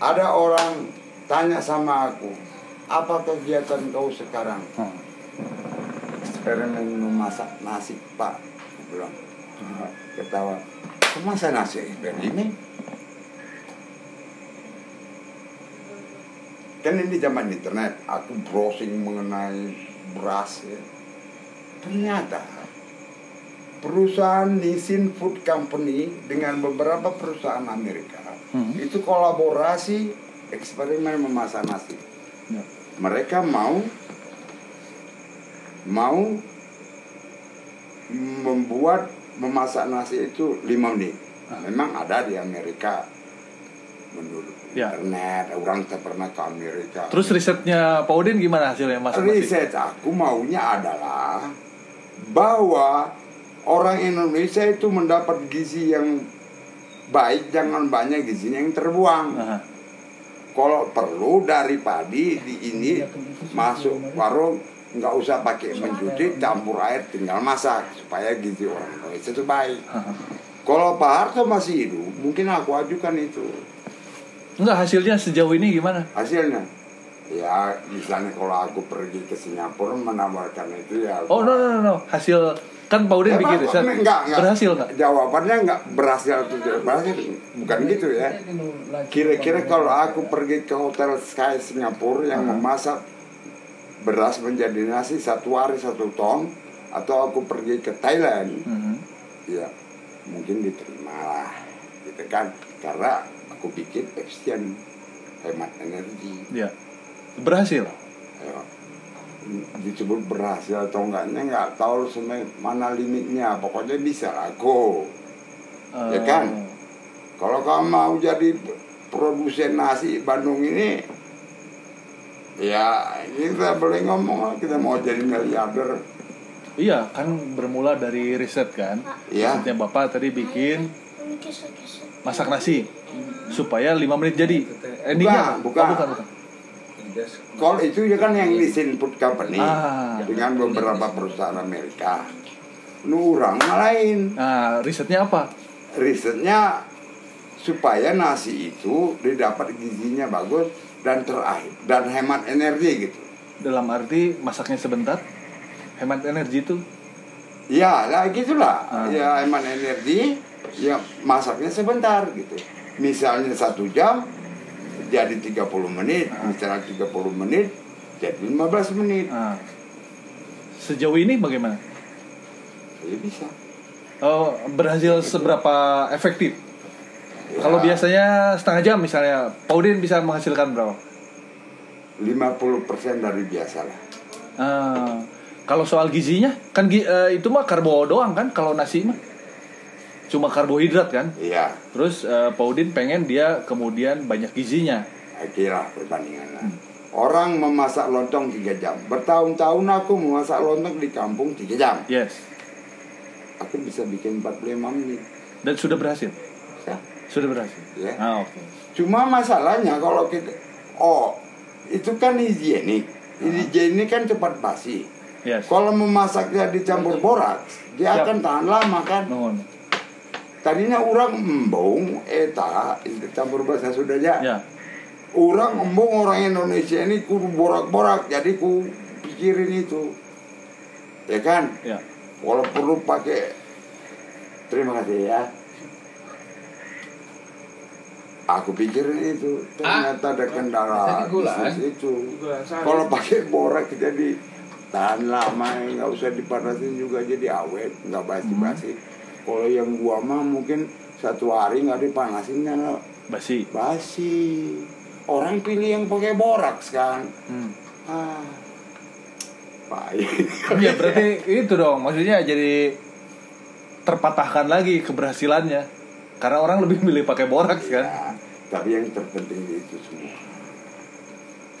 ada orang tanya sama aku, apa kegiatan kau sekarang? Hmm. Eksperimen memasak nasi, Pak. Bilang, ketawa. Kok masa nasi eksperimen? Kan ini zaman internet, aku browsing mengenai beras ya. Ternyata perusahaan Nissin Food Company dengan beberapa perusahaan Amerika Hmm. itu kolaborasi eksperimen memasak nasi. Ya. Mereka mau mau membuat memasak nasi itu lima menit. Ah. Memang ada di Amerika menurut Ya. internet orang tak pernah ke Amerika. Terus risetnya Pak Udin gimana hasilnya Mas? riset aku maunya adalah bahwa orang Indonesia itu mendapat gizi yang baik jangan banyak gizinya yang terbuang. Aha. Kalau perlu dari padi di ini masuk warung nggak usah pakai mencuci campur air tinggal masak supaya gizi orang Indonesia itu baik. Aha. Kalau Pak Harto masih hidup mungkin aku ajukan itu Enggak hasilnya sejauh ini gimana? hasilnya. Ya misalnya kalau aku pergi ke Singapura menawarkan itu ya. Oh no no no, no. hasil kan Pak Udin Ya, bikin Pak, riset enggak, enggak. berhasil nggak? Jawabannya nggak berhasil atau tidak berhasil, bukan gitu ya. Kira-kira kalau aku pergi ke hotel Sky Singapura yang memasak beras menjadi nasi satu hari satu ton, atau aku pergi ke Thailand, ya mungkin diterima lah, gitu kan? Karena aku bikin efisien, hemat energi. Ya berhasil. Ya, disebut berhasil atau enggaknya nggak tahu sebenarnya mana limitnya pokoknya bisa aku Ya Eh, kan? kalau kamu mau jadi produsen nasi Bandung ini ya kita boleh ngomong kita mau jadi miliarder Iya kan bermula dari riset kan. ya Risetnya Bapak tadi bikin masak nasi supaya 5 menit jadi. Endingnya Bukan, bukan. Oh, bukan, bukan. Kalau itu ya kan yang Nissin Food Company Ah. dengan beberapa perusahaan Amerika nu orang lain Nah, risetnya apa? risetnya supaya nasi itu didapat gizinya bagus dan terakhir dan hemat energi gitu. Dalam arti masaknya sebentar, hemat energi itu. Ya, lah gitulah. Ah. Ya hemat energi, ya masaknya sebentar gitu. Misalnya satu jam jadi 30 menit, Ah. misalnya 30 menit jadi 15 menit. Nah, sejauh ini bagaimana? Ya bisa. Oh, berhasil seberapa efektif? Ya, Kalau biasanya setengah jam misalnya, Paudin bisa menghasilkan berapa? 50% dari biasa lah. Ah, kalau soal gizinya, kan eh, itu mah karbo doang kan? Kalau nasi mah cuma karbohidrat kan? Iya, Terus eh, Paudin pengen dia kemudian banyak gizinya. kira perbandingannya. Orang memasak lontong 3 jam. Bertahun-tahun aku memasak lontong di kampung 3 jam. Yes. Aku bisa bikin 45 menit. Dan sudah berhasil. Ya. Sudah berhasil. Ya. Ah, oke. Cuma masalahnya kalau kita oh itu kan higienik. Higienik kan cepat basi. Yes. Kalau memasaknya dicampur boraks, dia Siap. akan tahan lama kan. Nuhun. Tadinya orang embung eta itu campur bahasa Sundanya. Ya. Orang embung orang Indonesia ini kudu borak-borak jadi ku pikirin itu. Ya kan? Ya. Kalau perlu pakai terima kasih ya. Aku pikirin itu ternyata ada kendala bisnis itu. Kalau pakai borak jadi tahan lama nggak usah dipanasin juga jadi awet nggak basi-basi. Kalau yang gua mah mungkin satu hari nggak dipanasin kan Basi. basi. Orang pilih yang pakai boraks kan. Hmm. Ah. Baik. Iya berarti itu dong maksudnya jadi terpatahkan lagi keberhasilannya karena orang lebih milih pakai boraks kan Ya, tapi yang terpenting di itu semua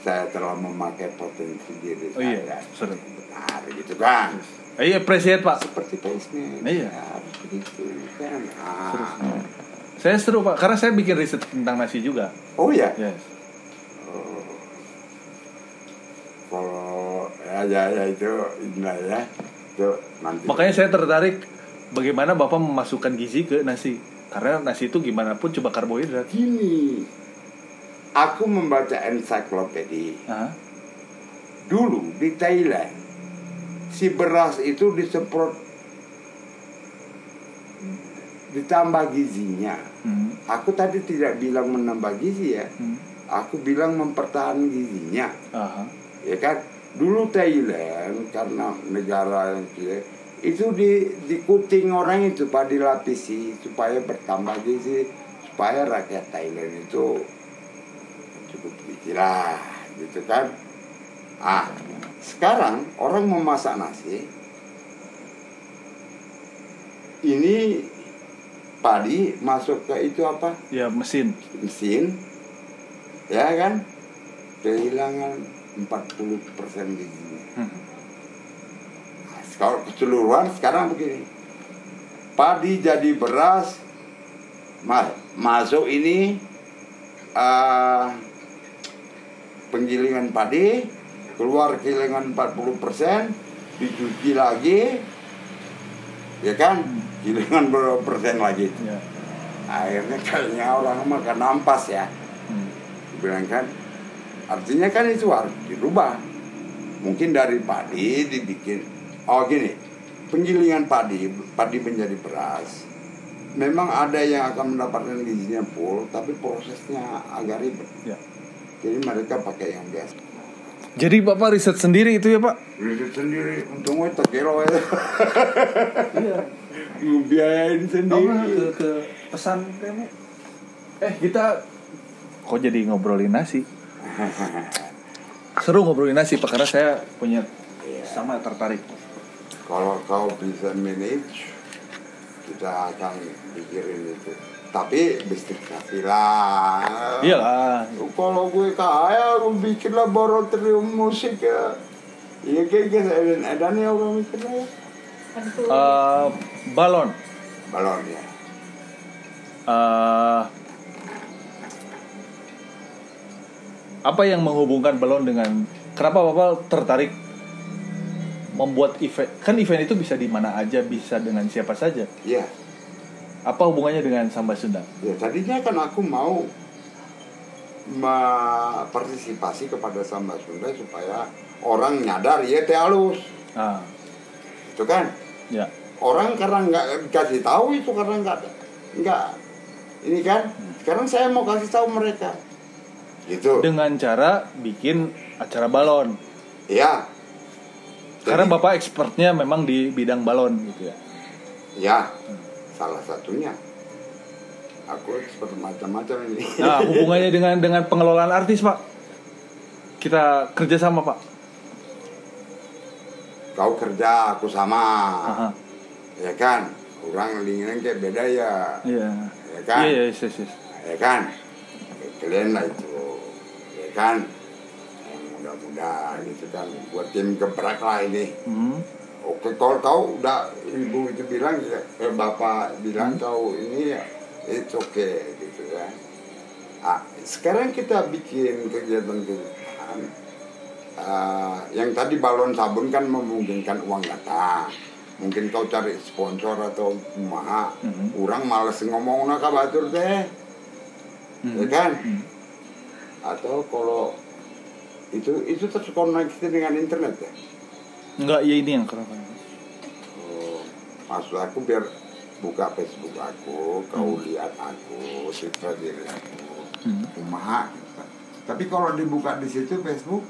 saya telah memakai potensi diri Oh iya, saya sorry. benar gitu kan Eh, iya appreciate pak. Seperti Paceman Iya. Ya, begitu kan ah. Terus. saya seru pak karena saya bikin riset tentang nasi juga. Oh ya yes. Oh. kalau ya ya, ya itu indah ya. Itu nanti. Makanya saya tertarik bagaimana bapak memasukkan gizi ke nasi. Karena nasi itu gimana pun coba karbohidrat. Gini. Aku membaca ensiklopedia. Dulu di Thailand si beras itu disemprot ditambah gizinya. hmm, Aku tadi tidak bilang menambah gizi ya. hmm, Aku bilang mempertahankan gizinya. aha, Ya kan? Dulu Thailand karena negara yang kecil itu di dikuting orang itu pak dilapisi supaya bertambah gizi supaya rakyat Thailand itu cukup gizi lah gitu kan ah sekarang orang memasak nasi ini padi masuk ke itu apa ya mesin. mesin ya kan kehilangan 40% gizinya Hmm. Nah, kalau keseluruhan sekarang begini padi jadi beras ma- masuk ini eh, penggilingan padi keluar kehilangan 40% dicuci lagi ya kan? Gilingan berapa persen lagi? Ya. akhirnya kayaknya orang makan nampas ya. Hmm. bilang kan artinya kan itu harus dirubah. Mungkin dari padi dibikin. Oh gini penggilingan padi padi menjadi beras. Memang ada yang akan mendapatkan gizinya full tapi prosesnya agak ribet. Ya. jadi mereka pakai yang biasa Jadi bapak riset sendiri itu ya pak? riset sendiri untungnya terkilo ya Iya. biayain sendiri ke, ke pesan kamu. Eh kita kok jadi ngobrolin nasi? Seru ngobrolin nasi pak karena saya punya sama tertarik. kalau kau bisa manage kita akan pikirin itu tapi bisnis lah Iyalah. kalau gue kaya gue bikin laboratorium musik ya iya kayak gitu dan edan ya orang mikir ya Eh, balon. balon ya Eh, apa yang menghubungkan balon dengan kenapa bapak tertarik membuat event? Kan event itu bisa di mana aja, bisa dengan siapa saja. iya Apa hubungannya dengan Samba Sunda? ya tadinya kan aku mau ma- partisipasi kepada samba Sunda supaya orang nyadar ya teh halus. Ah, itu kan? Ya. orang karena nggak dikasih tahu itu karena nggak nggak ini kan? Sekarang saya mau kasih tahu mereka. Gitu. Dengan cara bikin acara balon. iya. Karena Jadi- bapak expertnya memang di bidang balon gitu ya. ya salah satunya aku expert macam-macam ini Nah, hubungannya dengan dengan pengelolaan artis, Pak. Kita kerjasama, Pak. kau kerja aku sama Aha. ya kan orang linginan kayak beda ya Iya. ya kan Iya, iya, yes, yes, yes. ya kan kalian lah itu ya kan muda-muda gitu kan buat tim gebrak lah ini Hmm. Oke, kalau kau udah ibu itu bilang, ya, eh, bapak bilang kau ini ya, it's okay gitu kan. Ah, sekarang kita bikin kegiatan-kegiatan. Ah, yang tadi balon sabun kan memungkinkan uang datang. Mungkin kau cari sponsor atau kumaha. Mhm. Orang males ngomong nak batur teh, ya Mhm. kan? Mhm. Atau kalau itu itu terkoneksi dengan internet ya. Enggak, ya ini yang kenapa. Maksud aku biar buka Facebook aku, kau lihat aku, Twitter diri aku, Hmm. kumaha gitu. Tapi kalau dibuka di situ Facebook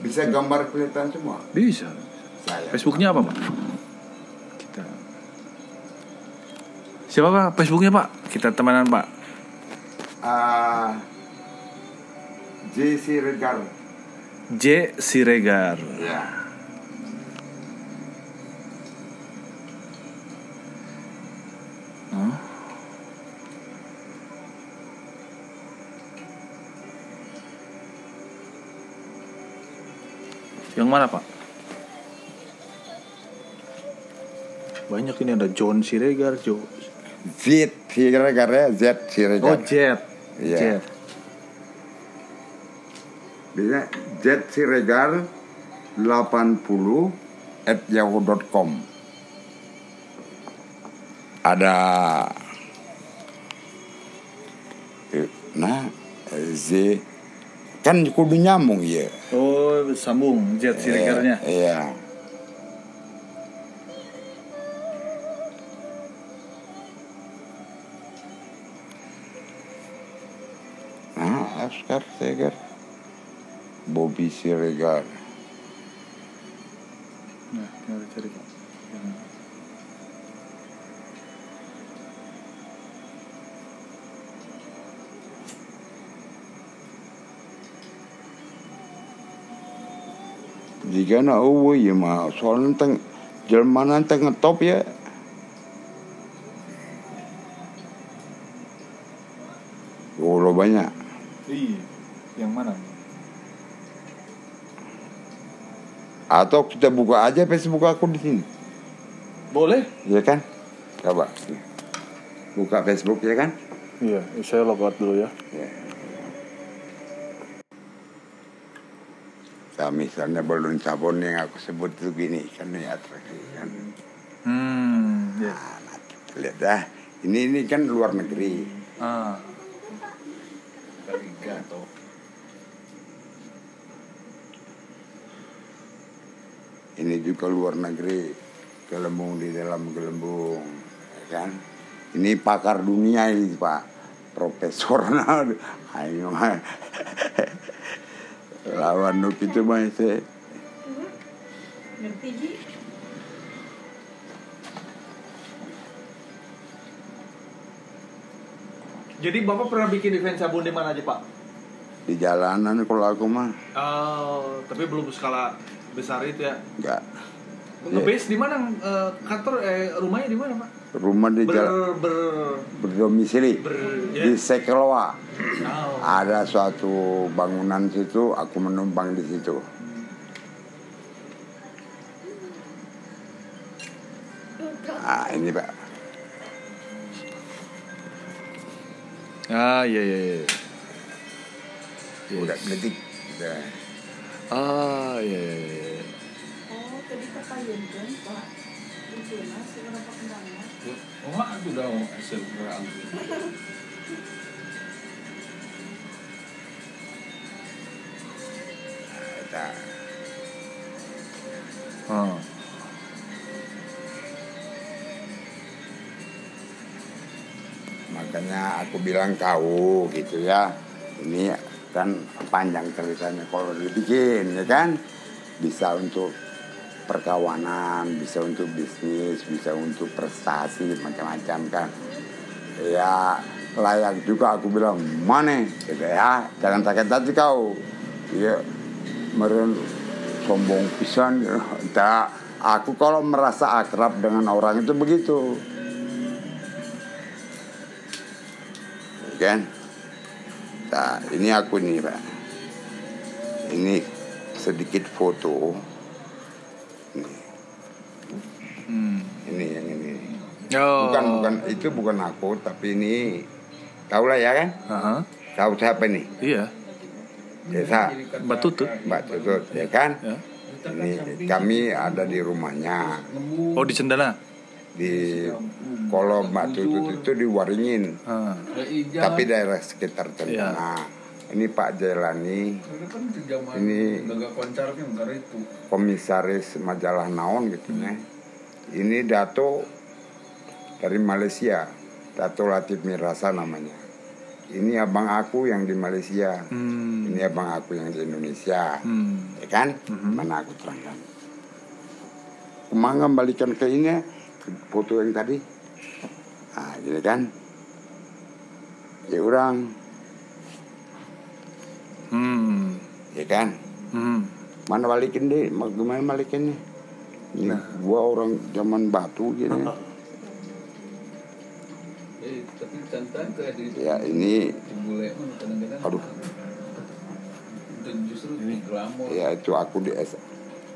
bisa gambar kelihatan semua. Bisa. Saya. Facebooknya apa, Pak? Kita Siapa, Pak? Facebooknya, Pak? Kita temenan, Pak. Ah, JC Regar. J Siregar. Ya. Yang mana pak? Banyak ini ada John Siregar, Jo. Z Siregar ya, Z Oh Siregar. Jet, Iya. Jet. Bisa Z Siregar 80 at yahoo.com Ada Nah, Z kan kudu nyambung ya. Oh, sambung jet sirikernya. Iya. Nah, Oscar Segar. Bobby Siregar. Nah, tinggal cari Jika na uwe ya mah soalnya teng jelmanan teng top ya. Oh, lo banyak. Iya. Yang mana? Atau kita buka aja Facebook aku di sini, Boleh? ya kan? Coba. Buka Facebook ya kan? Iya, saya logout dulu ya. Nah, misalnya balon sabun yang aku sebut itu gini kan ini atraksi kan. Hmm, ya. Nah, kita lihat dah. Ini ini kan luar negeri. Ah. Ini juga luar negeri. Gelembung di dalam gelembung, ya kan? Ini pakar dunia ini pak, profesor nah, ayo. lawan nuk itu mah saya. ngerti Ji? Jadi Bapak pernah bikin event sabun di mana aja, Pak? di jalanan kalau aku mah Oh, tapi belum skala besar itu ya. enggak Ngebase di mana? eh, kantor eh rumahnya di mana, Pak? Rumah di Ber jalan ber berdomisili ber di ya. Sekelwa Oh. ada suatu bangunan situ aku menumpang di situ ah ini pak Ah, iya iya iya. udah detik udah Ah, iya iya. iya. Oh, tadi Pak. Seberapa kendangnya. Oh, aku udah hasil Ah. makanya aku bilang kau gitu ya. Ini kan panjang ceritanya kalau dibikin ya kan? Bisa untuk perkawanan bisa untuk bisnis bisa untuk prestasi macam-macam kan. Ya layak juga aku bilang mana gitu ya. Jangan sakit hati kau. Ya meren sombong pisan. Tak aku kalau merasa akrab dengan orang itu begitu. Kan nah ini aku nih pak. Ini sedikit foto Hmm. ini yang ini Oh. bukan bukan itu bukan aku tapi ini tahu lah ya kan Aha. tahu siapa nih Iya. desa Mbak Tutut. Mbak Tutut ya kan Ya. ini kami ada di rumahnya Oh, di Cendana. di kalau Mbak Tutut itu di Waringin Ah. tapi daerah sekitar Cendana ini Pak Jailani Ini- komisaris majalah Naon gitu ya. Ini Dato dari Malaysia, Dato Latif Mirasa namanya. Ini abang aku yang di Malaysia, Hmm. ini abang aku yang di Indonesia, Hmm. ya kan? Mana aku terangkan. Ke mana kembalikan ke ini foto yang tadi? Ah, gini kan? Ya orang, Hmm. ya kan? Hmm. Mana balikin deh, mau gimana balikinnya? Ini gua orang zaman batu gini. ya ini, aduh, ya itu aku di S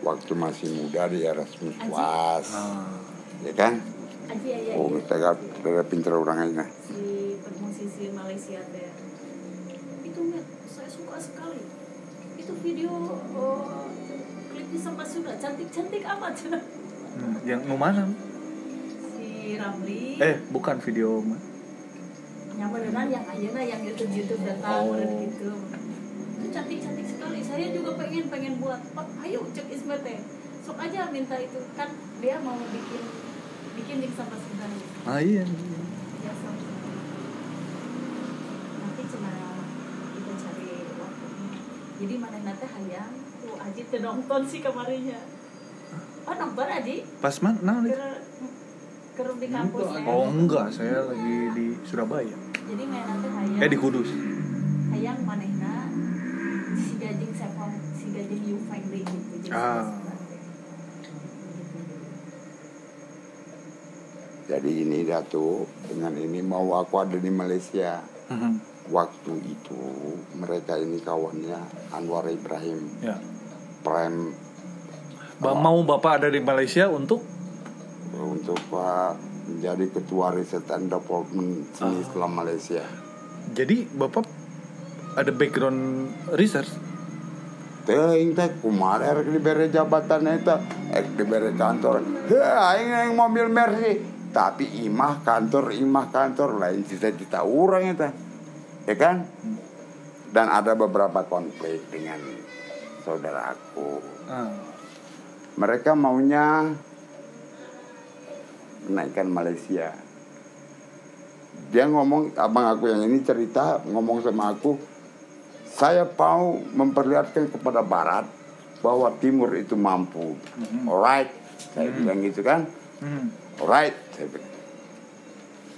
waktu masih muda di Erasmus Was, Ah. ya kan? Oh, kita gak ada pinter orang aja. Si musisi Malaysia teh. Itu saya suka sekali. Itu video oh, klipnya sampai sudah cantik-cantik amat. Hmm. Yang nu mana? Si Ramli. Eh, bukan video. Ma. yang beneran yang ayeuna yang YouTube YouTube datang Oh. oh. gitu. Itu cantik cantik sekali. Saya juga pengen pengen buat. Oh, ayo cek Ismet teh sok aja minta itu. Kan dia mau bikin bikin di sampah sungai ah iya. Biasa nanti cina kita cari waktunya. Jadi mana nanti hayang? Tuh Aji teu nonton sih kemarinnya. Oh nonton Aji pas mana nah, ker ker di kampus ya. oh enggak. Saya lagi di Surabaya. Jadi main nanti hayang. Eh di Kudus. Hayang manehna si gajing sepong si gajing you find day gitu. Jadi Ah. Jadi ini Datu dengan ini mau aku ada di Malaysia. Mhm. Waktu itu mereka ini kawannya Anwar Ibrahim. Ya. Prime Ba- mau bapak ada di Malaysia untuk untuk Pak menjadi ketua riset and development seni Islam Malaysia. jadi bapak ada background research Teuing teh kumaha erek dibere jabatan eta, erek dibere kantor. Heuh, aing yang mobil Mercy. Tapi imah kantor, imah kantor lain cita-cita orang eta. Ya kan? Dan ada beberapa konflik dengan saudaraku. ah. Mereka maunya menaikkan Malaysia. Dia ngomong, abang aku yang ini cerita ngomong sama aku, saya mau memperlihatkan kepada Barat bahwa Timur itu mampu. Alright, saya bilang gitu kan. Mhm. Alright, saya bilang.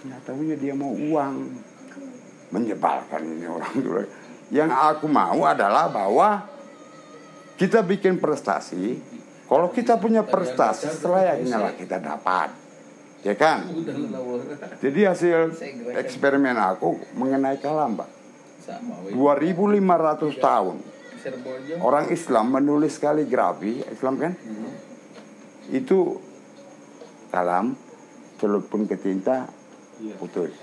Nggak tahunya dia mau uang. Menyebalkan ini orang dulu. Yang aku mau adalah bahwa kita bikin prestasi. Kalau kita punya prestasi, selayaknya lah kita dapat. Ya kan? Jadi hasil eksperimen aku mengenai Kalamba. Sama weh. 2500 tahun Serbojo. orang Islam menulis kaligrafi, Islam kan? Itu kalam celupun ke tinta putus.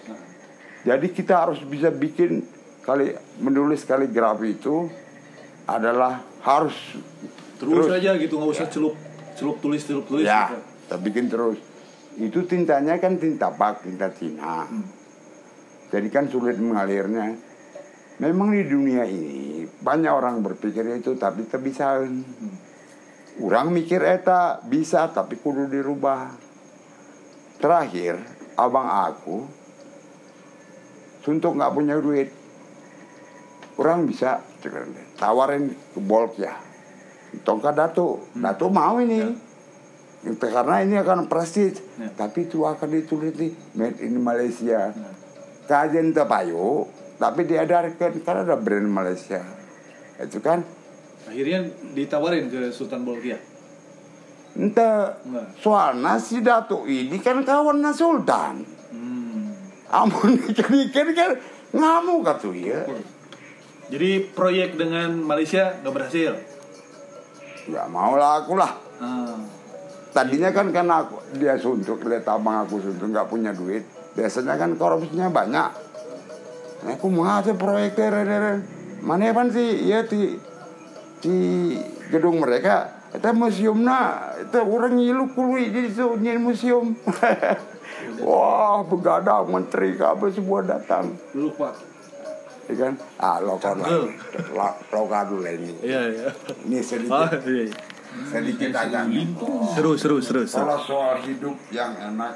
Jadi kita harus bisa bikin kali menulis kaligrafi itu adalah harus terus, aja gitu nggak usah celup celup tulis celup tulis ya gitu. kita bikin terus. Itu tintanya kan tinta bak, tinta Cina. Jadi kan sulit mengalirnya. Memang di dunia ini banyak orang berpikir itu tapi tak bisa. Orang mikir eta bisa tapi kudu dirubah. Terakhir, abang aku untuk nggak punya duit, orang bisa tawarin ke Bolk ya. Tongkat Datu, Datu mau ini. Itu Karena ini akan prestis, Ya. tapi itu akan ditulis di made in Malaysia. Kajian tepayu, tapi diedarkan karena ada brand Malaysia. Itu kan akhirnya ditawarin ke Sultan Bolkiah Ente soalnya si Datu ini kan kawannya Sultan. Hmm. Amun ikan-ikan kan ngamuk katu ya. jadi proyek dengan Malaysia nggak berhasil Gak mau lah aku lah. ah. Tadinya kan karena aku, dia suntuk, lihat abang aku suntuk nggak punya duit. Biasanya kan korupsinya banyak. Nah, aku mau aja proyek Mana kan sih? Ya di di gedung mereka. Itu museum nah itu orang ngilu kului di situ nyi museum. Wah begadang menteri kabe semua datang. Dulu pak ya kan? Ah lokal lah lokal dulu ini. Iya iya. Ini oh, sedikit iya, iya. Sedikit agak seru seru seru seru. Kalau soal hidup yang enak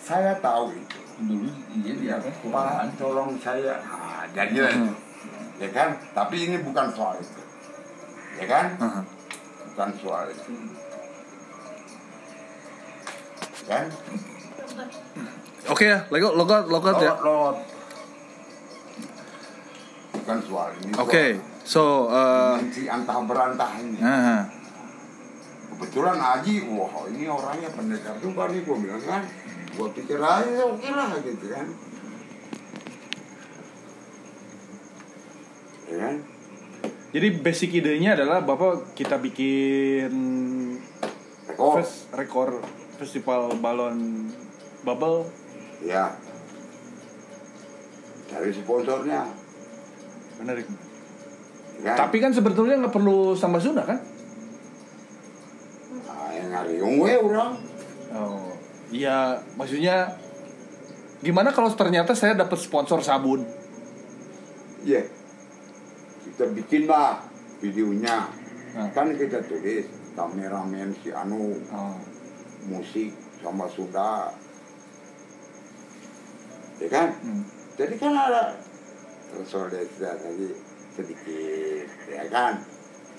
saya tahu itu. Dulu iya dia Pak tolong saya. Nah, jadi lah. Itu. ya kan? Tapi ini bukan soal itu. Ya kan? Aha. bukan soal itu. Kan? Oke ya logot logot logot ya. Bukan soal ini oke so uh, antah berantah ini. Aha. Kebetulan Aji wah ini orangnya pendekar juga nih gue bilang kan gue pikir aja oke lah gitu kan. Ya kan? Jadi basic idenya adalah bapak kita bikin rekor. fes- rekor festival balon bubble. Ya. Cari sponsornya. Menarik. Kan? tapi kan sebetulnya nggak perlu sambal Sunda kan ngariung we orang oh iya maksudnya Gimana kalau ternyata saya dapat sponsor sabun? Iya. Kita bikinlah videonya. Nah. Kan kita tulis kameramen si Anu Oh. musik sama Sunda. Ya kan? Hmm. Jadi kan ada soalnya tadi sedikit, ya kan?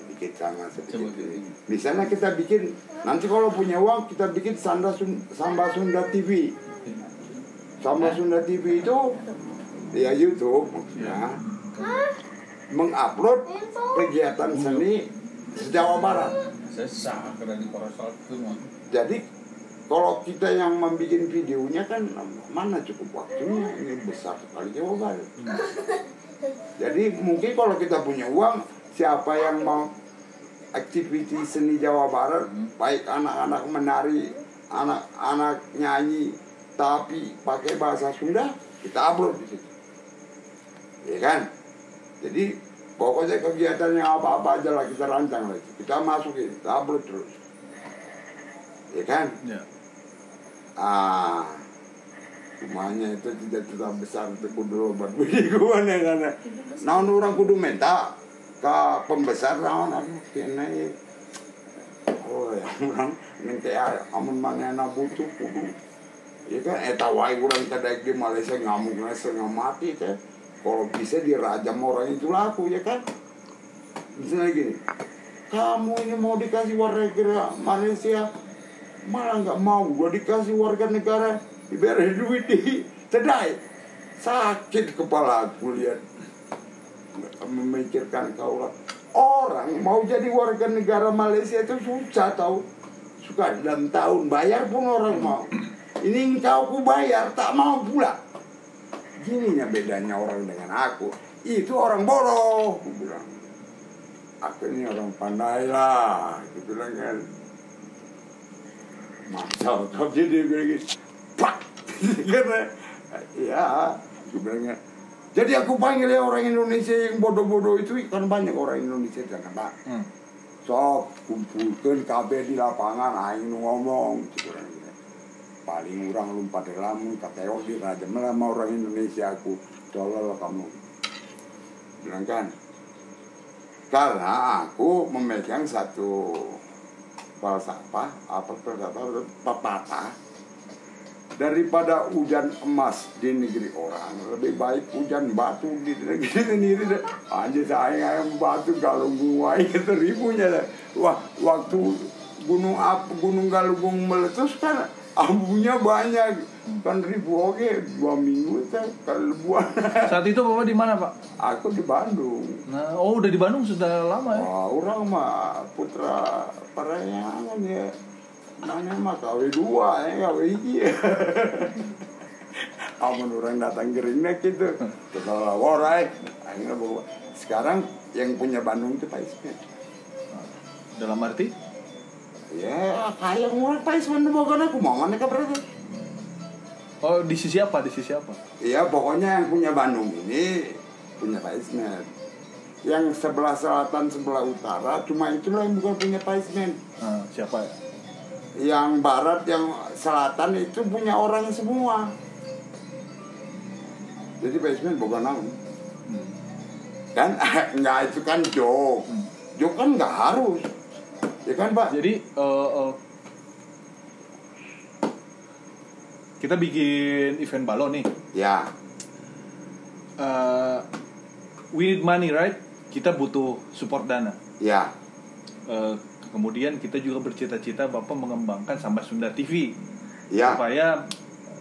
Sedikit sama sedikit. Coba. Misalnya kita bikin, nanti kalau punya uang kita bikin Sun- Samba Sunda TV. Samba Sunda TV itu ya YouTube maksudnya mengupload kegiatan seni se-Jawa Barat. Jadi kalau kita yang membuat videonya kan mana cukup waktunya ini besar sekali Jawa Barat. Jadi mungkin kalau kita punya uang siapa yang mau aktiviti seni Jawa Barat baik anak-anak menari, anak-anak nyanyi tapi pakai bahasa Sunda kita upload di situ. Ya kan? Jadi pokoknya kegiatan yang apa-apa aja lah kita rancang lagi. Kita masukin, kita upload terus. Ya kan? Ya. Ah, rumahnya itu tidak tetap besar itu kudu lobat budi nih karena naon orang kudu minta ke pembesar naon aduh kena ya oh ya orang nanti amun mana na butuh kudu ya kan eta wae urang kadek di Malaysia ngamuk setengah mati teh. Kalau bisa dirajam orang itu laku ya kan? Misalnya gini kamu ini mau dikasih warga negara Malaysia malah nggak mau gua dikasih warga negara diberi duit di cedai sakit kepala aku lihat memikirkan kau orang mau jadi warga negara Malaysia itu susah tahu suka dalam tahun bayar pun orang mau. Ini engkau ku bayar tak mau pula. Gininya bedanya orang dengan aku. Itu orang bodoh aku bilang. Aku ini orang pandai lah aku bilang kan. Masa kau jadi begini? Pak karena ya aku bilangnya jadi aku panggil ya orang Indonesia yang bodoh-bodoh itu kan banyak orang Indonesia di Jakarta Hmm. sok kumpulkan KB di lapangan aing ngomong gitu paling orang lompat di lamun kateo di raja sama orang Indonesia aku tolol kamu. Bilang kan karena aku memegang satu falsafah apa falsafah pepatah daripada hujan emas di negeri orang lebih baik hujan batu di negeri sendiri anjir saya yang batu galunggung wae ribunya deh. wah waktu gunung apa gunung galunggung meletus kan abunya banyak kan ribu oke dua minggu teh kelebuan Saat itu Bapak di mana, Pak? aku di Bandung Nah, oh udah di Bandung sudah lama ya? Wah, orang mah putra parayangan ya. Nanya mah kawe dua ya, kawe hiji ya. Amun orang datang geringnya gitu. Setelah warai, akhirnya bawa. Sekarang yang punya Bandung itu Pak Ismet. Dalam arti? Ya, kayak mulai Pak Ismet bukan aku mau mana berarti. Oh, di sisi apa? Di sisi apa? Iya, pokoknya yang punya Bandung ini punya Pak Ismet. Yang sebelah selatan, sebelah utara, cuma itulah yang bukan punya Pak Ismet. Nah, siapa ya? Yang barat yang selatan itu punya orang semua jadi basement bukan aku Hmm. kan nggak itu kan joke Hmm. joke kan nggak harus ya kan pak Jadi eh, eh, kita bikin event balon nih. ya Eh, we need money, right? Kita butuh support dana. ya Eh, kemudian kita juga bercita-cita Bapak mengembangkan Samba Sunda TV ya supaya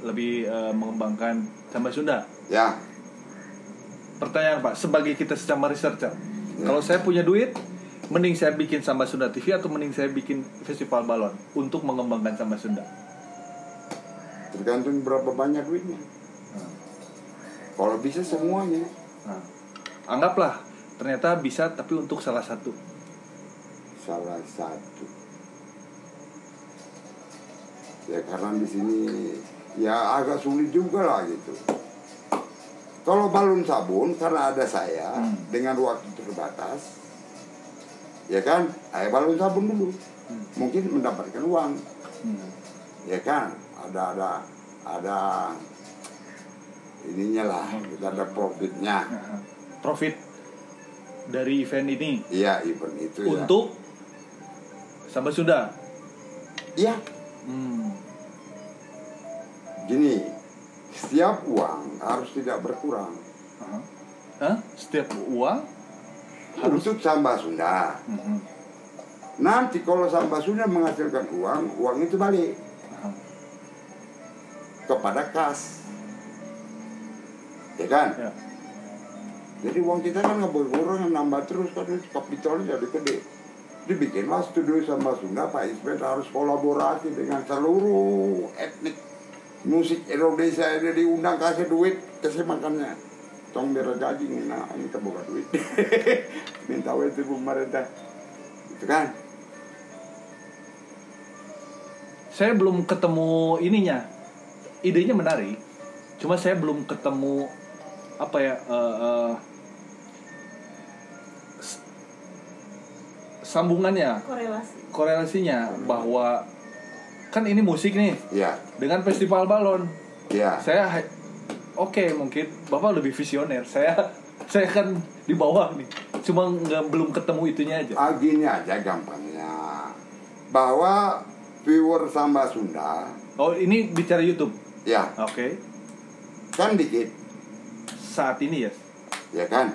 lebih eh, mengembangkan Samba Sunda. ya Pertanyaan Pak, sebagai kita secara researcher, Ya. kalau saya punya duit, mending saya bikin Samba Sunda TV atau mending saya bikin festival balon untuk mengembangkan Samba Sunda? tergantung berapa banyak duitnya Nah, kalau bisa semuanya nah. anggaplah ternyata bisa tapi untuk salah satu. Salah satu. Ya karena di sini ya agak sulit juga lah gitu. Kalau balon sabun karena ada saya Hmm. dengan waktu terbatas ya kan ayo balon sabun dulu. Hmm. mungkin mendapatkan uang. Hmm. ya kan ada ada ada ininya lah kita ada profitnya. Profit dari event ini. Iya event itu ya Samba Sunda. iya Hmm. gini setiap uang harus tidak berkurang Hah? Hah? Setiap uang harus untuk samba Sunda Mhm. nanti kalau samba Sunda menghasilkan uang uang itu balik kepada kas ya kan Ya. jadi uang kita kan nggak berkurang nambah terus kan kapitalnya jadi gede dibikinlah studio sama Sunda Pak Ismet harus kolaborasi dengan seluruh etnik musik Indonesia ini diundang kasih duit kasih makannya tong biar gaji nah ini kita buka duit minta duit itu pemerintah itu kan Saya belum ketemu ininya. Idenya menarik. Cuma saya belum ketemu apa ya eh, eh, sambungannya, korelasi korelasinya bahwa kan ini musik nih ya dengan festival balon. ya Saya oke mungkin Bapak lebih visioner. Saya saya kan di bawah nih. Cuma nggak belum ketemu itunya aja. Ah, gini aja gampangnya bahwa viewer samba Sunda Oh, ini bicara YouTube. ya Oke. kan dikit Saat ini ya. ya kan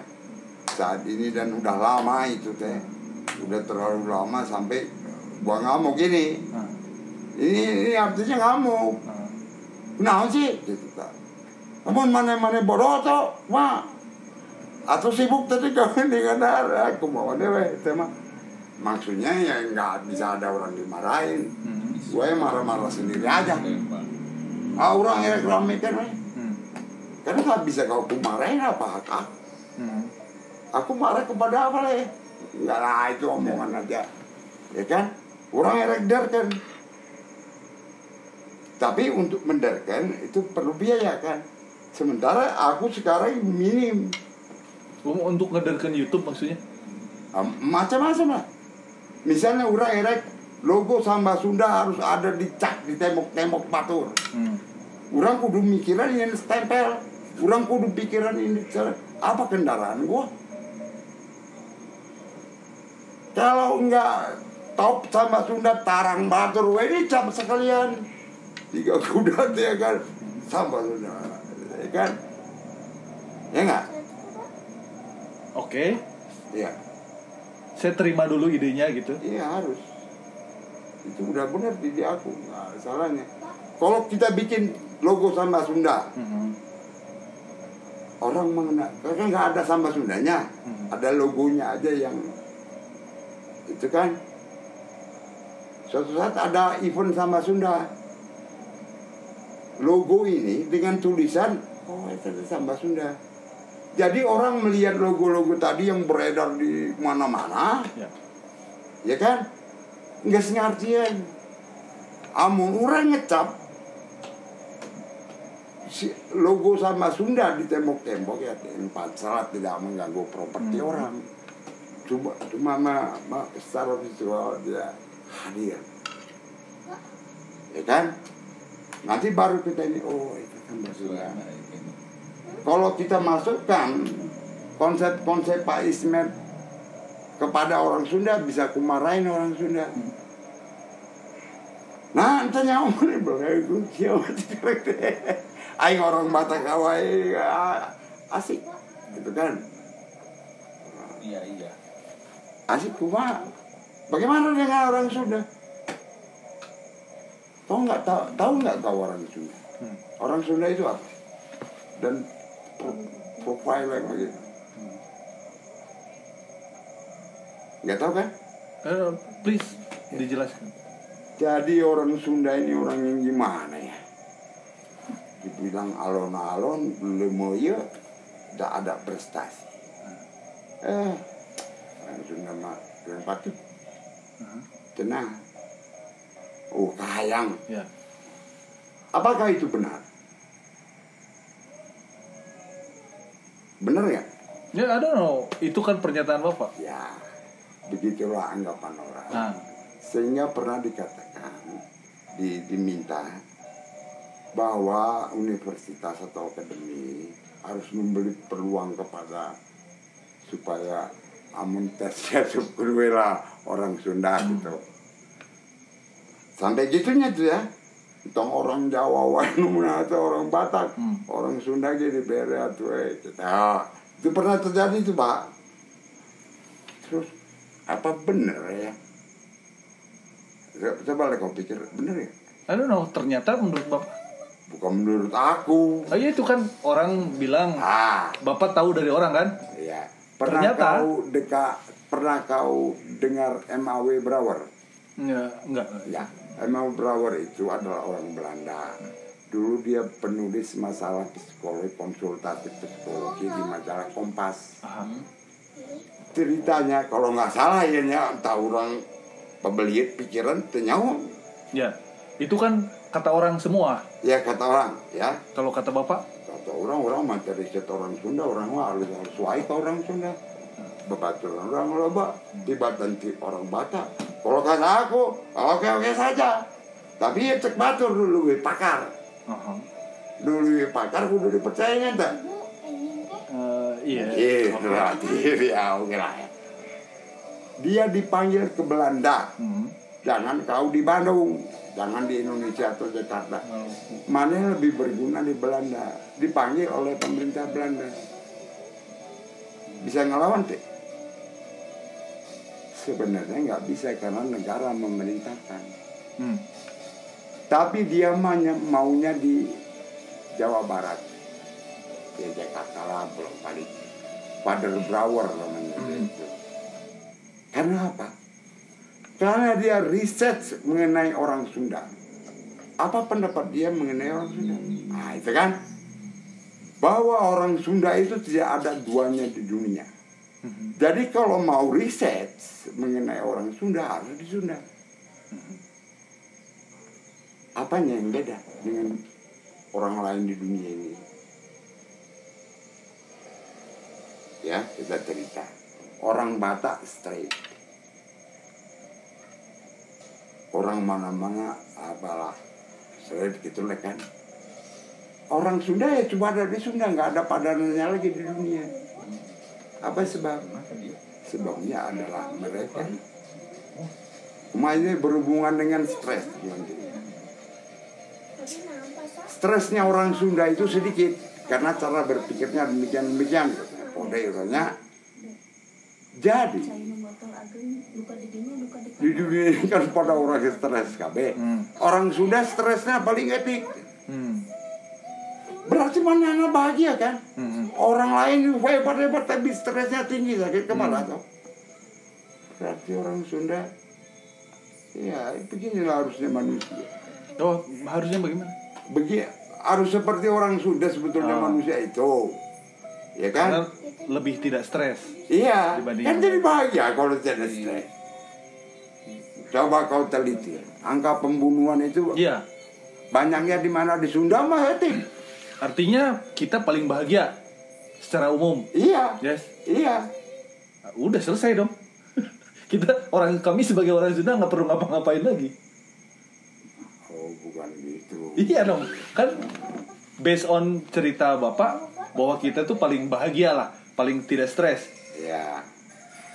saat ini dan udah lama itu teh udah terlalu lama sampai gua ngamuk gini Nah, ini ini artinya ngamuk nah. nah sih gitu kan namun mana mana bodoh tuh mah atau sibuk tadi kau dengan aku mau deh tema maksudnya ya nggak bisa ada orang dimarahin Hmm. gue marah-marah sendiri aja Tembak. ah orang yang rame kan weh. Hmm. karena nggak bisa kau kumarahin apa hak aku Hmm. aku marah kepada apa leh enggak lah itu omongan aja. Ya kan? Orang yang kan tapi untuk menderkan itu perlu biaya kan? Sementara aku sekarang minim. Um, Untuk ngederkan YouTube maksudnya? Macam-macam lah. Misalnya orang erek logo samba Sunda harus ada dicak di tembok-tembok batur Hmm. orang kudu mikiran yang stempel. Orang kudu pikiran ini apa kendaraan gua kalau enggak top sama Sunda tarang batur. Ini cap sekalian. Tiga kuda tuh ya kan. Sama Sunda ya kan? Ya enggak Oke, ya saya terima dulu idenya gitu. iya harus. Itu udah benar di aku. Nggak ada salahnya. Kalau kita bikin logo samba Sunda Hmm. orang mengenal karena nggak ada samba Sundanya. Hmm. ada logonya aja yang itu kan. Suatu saat ada event samba Sunda. Logo ini dengan tulisan oh itu ada samba Sunda. Jadi orang melihat logo-logo tadi yang beredar di mana-mana Ya. ya kan? Nggak sengartian. Amun orang ngecap si logo sama Sunda di tembok-tembok ya tempat salat tidak mengganggu properti Hmm. orang cuma cuma ma, ma, secara visual dia hadir ya kan nanti baru kita ini oh itu Sunda Selama ini. kalau kita masukkan konsep-konsep Pak Ismet kepada orang Sunda bisa kumarahin orang Sunda. Nah, ente nyawa nih belum itu siapa Aing orang Batak asik, gitu kan? Iya iya. Asik kuma. Bagaimana dengan orang Sunda? Tahu nggak tahu tahu nggak tahu orang Sunda? Hmm. Orang Sunda itu apa? Dan pro- profile begitu. Nggak tahu kan? Eh, please dijelaskan. Jadi orang Sunda ini orang yang gimana ya? Dibilang alon-alon, belum ya, tidak ada prestasi. Eh, yang patut Hmm. tenang. Oh, kayang. Ya. Apakah itu benar? Benar ya? Ya, I don't know. Itu kan pernyataan Bapak. Ya, begitulah anggapan orang. Nah, Sehingga pernah dikatakan, di, diminta bahwa universitas atau akademi harus membeli peluang kepada supaya amun tesnya lah orang Sunda gitu. Sampai gitunya tuh ya. Tong orang Jawa wae atau orang Batak Hmm. orang Sunda gitu bere tuh eh kita. Itu pernah terjadi tuh pak. Terus apa bener ya? Coba lah kau pikir bener ya? I don't know ternyata menurut bapak. Bukan menurut aku. Oh iya itu kan orang bilang ah. Bapak tahu dari orang kan? Ya pernah Ternyata- kau deka pernah kau dengar MAW Brouwer ya enggak ya MAW Brouwer itu adalah orang Belanda. Dulu dia penulis masalah psikologi konsultatif psikologi di majalah Kompas. Aha. ceritanya kalau nggak salah ya nya entah orang pembeli pikiran tenyawa. Ya itu kan kata orang semua. Ya kata orang ya. Kalau kata bapak kata orang orang mah riset orang Sunda orang harus harus wae ke orang Sunda? Bebaturan orang loba tiba nanti orang Batak. Kalau kata aku oke oke saja. Tapi ya cek batur dulu we pakar. Aha. dulu we pakar kudu dipercaya tak Eh, iya. Iya berarti ya oke lah ya. dia dipanggil ke Belanda. Hmm. Jangan kau di Bandung. Jangan di Indonesia atau Jakarta. Mana yang lebih berguna di Belanda? Dipanggil oleh pemerintah Belanda. Bisa ngelawan teh sebenarnya nggak bisa karena negara memerintahkan. Hmm. tapi dia maunya, maunya di Jawa Barat. Ya Jakarta lah belum kali Father Brower namanya Hmm. itu. Karena apa karena dia riset mengenai orang Sunda. Apa pendapat dia mengenai orang Sunda? Nah itu kan? Bahwa orang Sunda itu tidak ada duanya di dunia. Mhm. jadi kalau mau riset mengenai orang Sunda harus di Sunda. Apanya yang beda dengan orang lain di dunia ini? Ya kita cerita. Orang Batak straight orang mana-mana apalah straight gitu lah kan orang Sunda ya cuma ada di Sunda nggak ada padanannya lagi di dunia apa sebab sebabnya adalah mereka Mainnya berhubungan dengan stres. Stresnya orang Sunda itu sedikit karena cara berpikirnya demikian demikian. Orangnya. Jadi di dunia ini kan pada orang yang stres KB. Hmm. Orang Sunda stresnya paling etik. Hmm. Berarti mana anak bahagia kan? Hmm. Orang lain hebat hebat tapi stresnya tinggi sakit kepala toh. Berarti orang Sunda ya beginilah harusnya manusia. Oh, harusnya bagaimana? Begini harus seperti orang Sunda sebetulnya Oh. manusia itu. Ya Karena kan? lebih tidak stres. Iya, kan jadi bahagia kalau tidak stres. Coba kau teliti, angka pembunuhan itu Iya. banyaknya di mana di Sunda mah etik. Artinya kita paling bahagia secara umum. Iya, Yes. iya. Udah selesai dong. kita orang kami sebagai orang Sunda nggak perlu ngapa-ngapain lagi. Oh bukan gitu. Iya dong. Kan based on cerita Bapak bahwa kita tuh paling bahagia lah, paling tidak stres. Ya.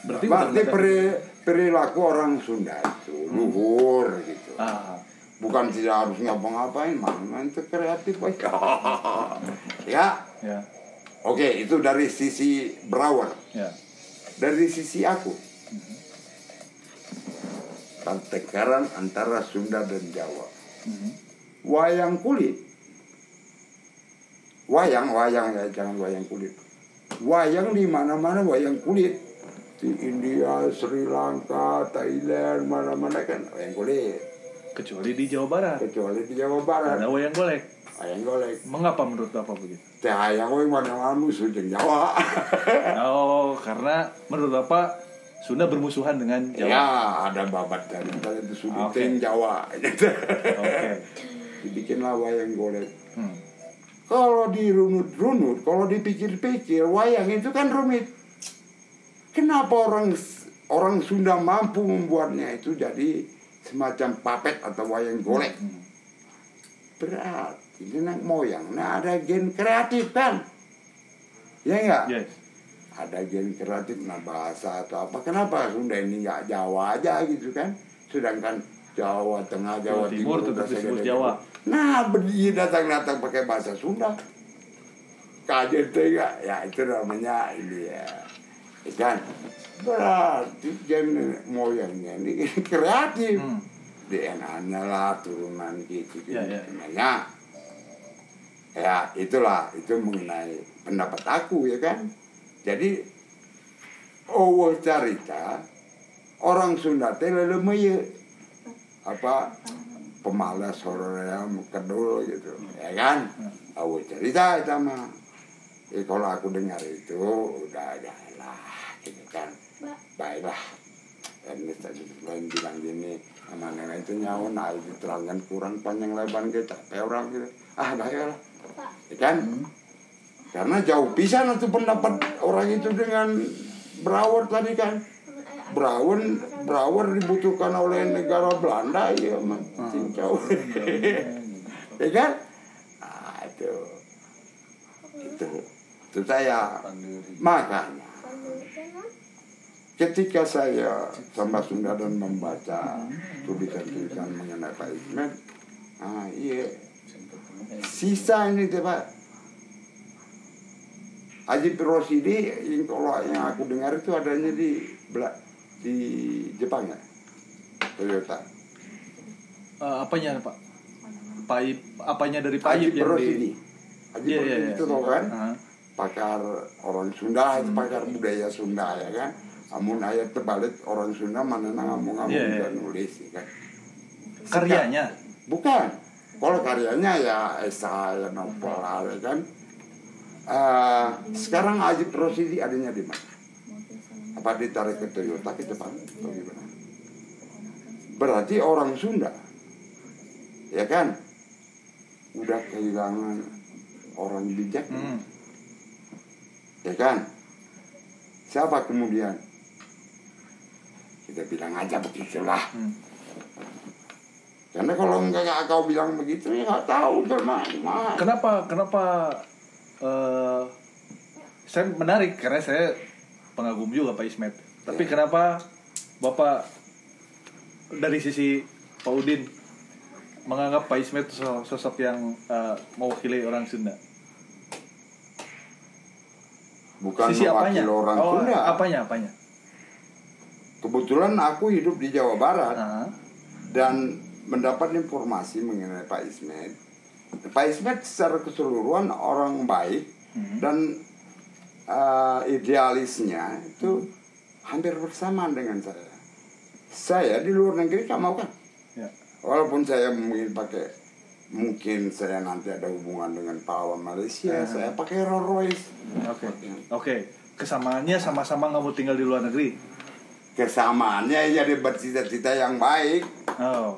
Berarti Berarti peri- perilaku orang Sunda itu luhur gitu. Ah, Bukan tidak harus ngapa-ngapain, mana itu kreatif baik. ya, ya, oke itu dari sisi Brower. ya. Dari sisi aku, pertengkaran antara Sunda dan Jawa. Mhm. Wayang kulit, wayang, wayang ya jangan wayang kulit. Wayang di mana-mana wayang kulit. Di India, Sri Lanka, Thailand, mana-mana kan wayang kulit. Kecuali di Jawa Barat. Kecuali di Jawa Barat, Ada wayang golek. wayang golek. Mengapa menurut Bapak begitu? Teh hayang we mana musuh jeung Jawa. Oh, karena menurut Bapak Sunda bermusuhan dengan Jawa. ya, ada babat dari itu sudah Oke. Jawa. Oke. Dibikinlah wayang golek. Hmm. Kalau dirunut-runut, kalau dipikir-pikir, wayang itu kan rumit. Kenapa orang orang Sunda mampu membuatnya itu jadi semacam papet atau wayang golek? Hmm. Berarti ini nenek moyang. Nah ada gen kreatif kan? Ya enggak? Yes. ada gen kreatif nah bahasa atau apa. Kenapa Sunda ini nggak Jawa aja gitu kan? Sedangkan Jawa Tengah Jawa, Jawa Timur tetap disebut Jawa. nah berdiri datang-datang pakai bahasa Sunda. Kaget juga ya itu namanya ini ya ikan berarti gen moyangnya ini kreatif. Hmm. DNA-nya lah turunan gitu gitu Ya, ya. namanya ya? Itulah itu mengenai pendapat aku ya kan? Jadi oh cerita orang Sunda teh lelemeue apa? Pemalas horornya kedul gitu ya kan? Oh cerita itu mah. Ya, kalau aku dengar itu udah ada gitu kan? Baiklah. Ini tadi lain bilang gini sama nenek itu nyawa nah diterangkan kurang panjang lebar gitu capek orang gitu. Ah baiklah. Ya kan? Karena jauh pisan itu pendapat orang itu dengan Brouwer tadi kan? Brouwer Brouwer dibutuhkan oleh negara Belanda ya mah cincau ya kan? Ah itu. Itu. Itu saya. Makanya ketika saya sama Sunda dan membaca tulisan-tulisan mengenai Pak Ismet ah iya. Sisa ini tuh Pak. Haji Rosidi yang kalau yang aku dengar itu adanya di di Jepang ya? Toyota. Eh, apanya pak? Paip apanya dari Paip Haji yang Rosidi di Rosidi itu kan? Pakar orang Sunda pakar budaya Sunda ya kan amun ayat terbalik orang Sunda mana ngomong ngomong Iya, iya. dan nulis ya kan karyanya Bukan. Kalau karyanya ya esai, ya novel ya kan. Eh, sekarang Ajib Rosidi adanya di mana? Apa ditarik ke Toyota ke Jepang? Atau gimana? Berarti orang Sunda, ya kan? Udah kehilangan orang bijak, Hmm. ya kan? Siapa kemudian? Kita bilang aja begitulah. Hmm. Karena kalau enggak enggak kau bilang begitu ya nggak tahu gimana. Kenapa kenapa eh saya menarik karena saya pengagum juga Pak Ismet. Tapi Ya. kenapa Bapak dari sisi Pak Udin menganggap Pak Ismet sosok, yang eh, mewakili orang Sunda? Bukan sisi mewakili apanya? orang oh, Sunda. apanya apanya? Kebetulan aku hidup di Jawa Barat Ah, dan mendapat informasi mengenai Pak Ismet. Pak Ismet secara keseluruhan orang baik Hmm. dan eh, idealisnya itu hampir bersamaan dengan saya. Saya di luar negeri kamu mau kan? ya. Walaupun saya mungkin pakai mungkin saya nanti ada hubungan dengan pahlawan Malaysia, Ah. saya pakai Rolls Royce. Oke. Oke. Kesamaannya sama-sama nggak mau tinggal di luar negeri. Kesamaannya jadi bercita-cita yang baik, Oh.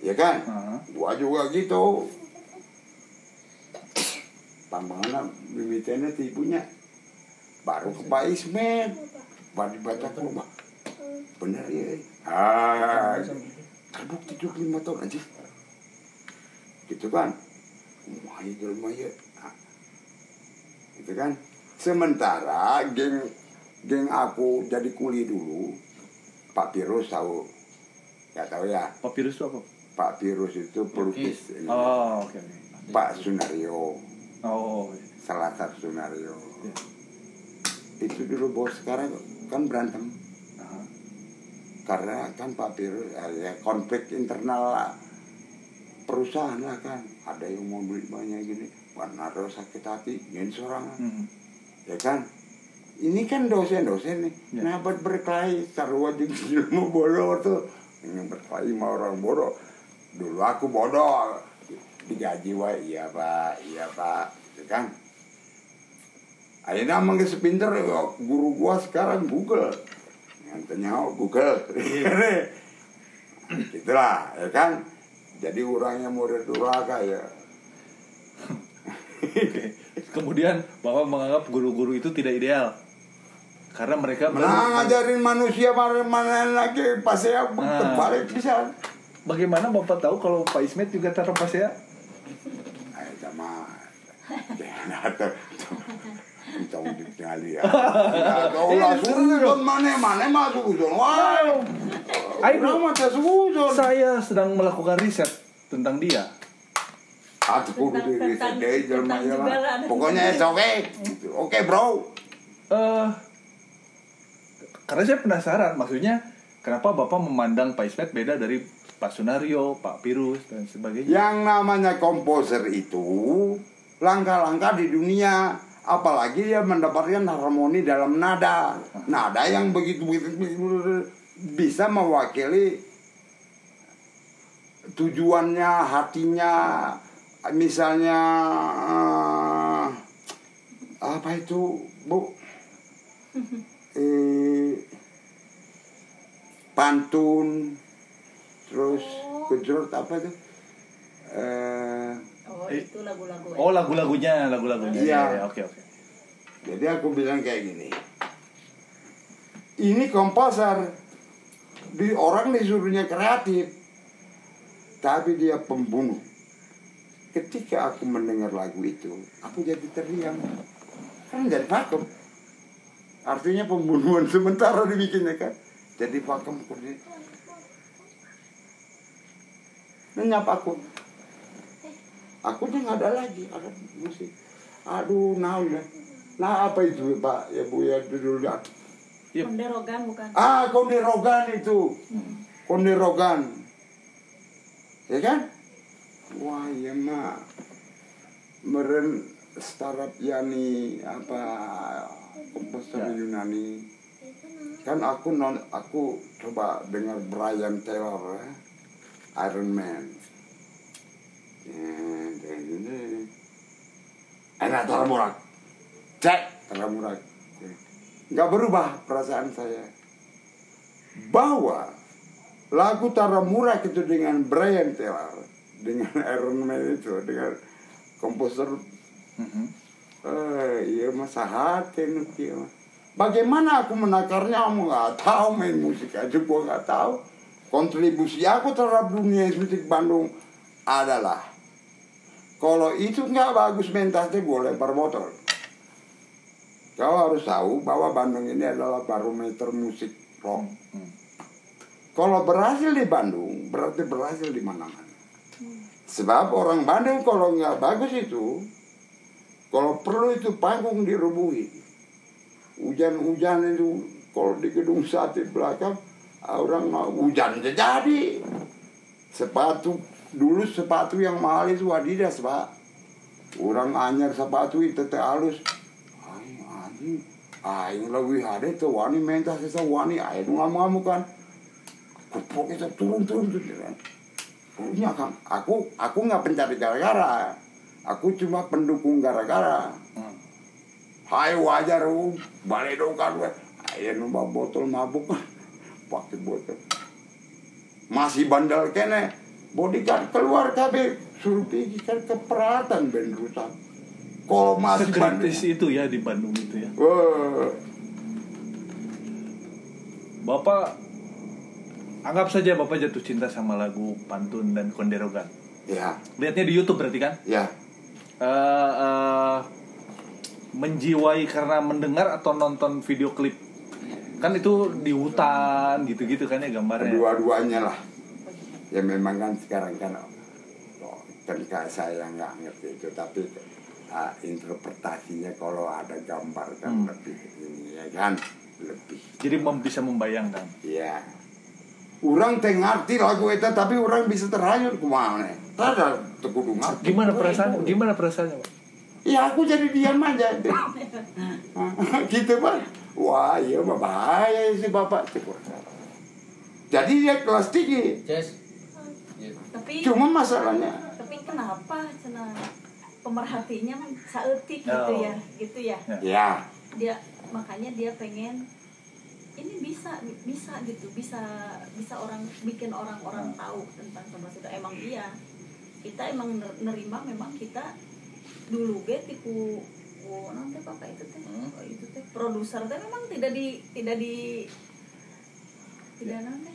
ya kan? ah. Gua juga gitu. Tambangan bibitnya tipunya baru ke Pak Ismet, baru dibaca ke rumah. Bener ya? Ah, terbukti 25 tahun aja. Gitu kan? Wah, itu lumayan. Gitu kan? Sementara geng geng aku jadi kuli dulu, Pak Pirus tahu, ya tahu ya. Papirus itu apa? Pak Virus itu pelukis ini. Oh, oke. Pak Sunario, Oh. salah satu Sunario. Ya. Itu dulu bos sekarang kan berantem karena kan Pak Virus eh, ya konflik internal lah. perusahaan lah kan. Ada yang mau beli banyak gini, warna sakit hati, ingin seorang Hmm. ya kan. Ini kan dosen-dosen nih, Ya. nah buat berkelahi taruh aja ilmu bodoh tuh, yang berkelahi sama orang bodoh. Dulu aku bodoh, digaji wah iya pak, iya pak, ya kan. Akhirnya emang sepinter ya, guru gua sekarang Google, nantinya Google, itulah ya kan. Jadi orang yang murid durhaka ya. Kemudian Bapak menganggap guru-guru itu tidak ideal. Karena mereka Nah, ngajarin manusia mana mana lagi pas saya Nah. terbalik bisa. Bagaimana Bapak tahu kalau Pak Ismet juga taruh pas ya? Atau kita udah kali ya. Kau lah sujon mana mana masuk sujon. Wah, Ayo, mata sujon. saya sedang melakukan riset tentang dia. Atau kudu diri tentang- sedih jelma ya. Pokoknya it's okay. Oke bro. eh karena saya penasaran, maksudnya kenapa Bapak memandang Pak Ismet beda dari Pak Sunario, Pak Pirus dan sebagainya? Yang namanya komposer itu langkah-langkah di dunia apalagi dia mendapatkan harmoni dalam nada nada yang begitu begitu, begitu bisa mewakili tujuannya hatinya misalnya eh, apa itu bu eh, pantun terus gejrot apa itu eh Oh, Eh, itu lagu-lagu. Oh lagu-lagunya, lagu-lagunya. Iya. Ya, Oke oke. Jadi aku bilang kayak gini. Ini komposer. Di orang disuruhnya kreatif. Tapi dia pembunuh. Ketika aku mendengar lagu itu, aku jadi terdiam. Kan jadi vakum. Artinya pembunuhan sementara dibikinnya kan. Jadi vakum kemudian. Nenyap aku. Aku udah nggak ada lagi ada musik. Aduh, nah udah. Nah apa itu Pak ya Bu ya dulu ya. Iya. Penderogan bukan? Ah, konde rogan itu. Konde rogan. Ya kan? Wah, iya mah. Meren startup yani apa komposer Ya. Yunani. Kan aku non aku coba dengar Brian Taylor ya. Iron Man. Ya, ini. Enak termurak. Cek termurak. Nggak berubah perasaan saya. Bahwa lagu Tara Murah itu dengan Brian Taylor, dengan Iron Man itu, dengan komposer Mhm. Eh iya masa hati mah. Bagaimana aku menakarnya aku nggak tahu main musik aja gua nggak tahu. Kontribusi aku terhadap dunia musik Bandung adalah kalau itu nggak bagus mentasnya gue lempar botol. Kau harus tahu bahwa Bandung ini adalah barometer musik rock. Hmm. Kalau berhasil di Bandung, berarti berhasil di mana-mana. Sebab orang Bandung kalau nggak bagus itu, kalau perlu itu panggung dirubuhi. Hujan-hujan itu, kalau di gedung sate belakang, orang mau hujan jadi. Sepatu, dulu sepatu yang mahal itu Adidas, Pak. Orang anyar sepatu itu teh halus. Ay, anjing, aing lebih ada tuh wani mentas itu wani, aing ngamuk-ngamuk kan kupok itu turun-turun tuh. Punya kan, aku aku nggak pencari gara-gara, aku cuma pendukung gara-gara. Hmm. Hai wajar, uh, balik dong kan, ayo numpak botol mabuk pakai botol. Masih bandel kene, bodyguard keluar kabe suruh pergi kan ke peralatan ben rusak. Kalau masih bandel, itu ya di Bandung itu ya. wah, Bapak anggap saja Bapak jatuh cinta sama lagu Pantun dan Konderogan. ya, Lihatnya di YouTube berarti kan? ya, Eh, eh, menjiwai karena mendengar atau nonton video klip? Kan itu di hutan gitu-gitu kan ya gambarnya. Kedua-duanya lah. Ya memang kan sekarang kan oh, saya nggak ngerti itu tapi ah, interpretasinya kalau ada gambar kan Hmm. lebih ini ya kan lebih. Jadi mem- bisa membayangkan. Ya orang teh ngerti lagu itu tapi orang bisa terhanyut ke mana ada kudu ngerti. Gimana perasaan? Gimana perasaannya Pak? ya aku jadi diam aja. Gitu pak. Wah iya mah bahaya si bapak. Jadi dia kelas tinggi. Iya. Tapi cuma masalahnya. tapi kenapa cina pemerhatinya saeutik gitu Oh. ya, gitu ya. ya. Dia makanya dia pengen ini bisa bisa gitu bisa bisa orang bikin orang-orang tahu tentang sama itu. Emang iya. Kita emang ner- nerima memang kita dulu ge tipu oh nanti bapak itu teh Hmm. oh, itu teh produser teh memang tidak di tidak di tidak nanti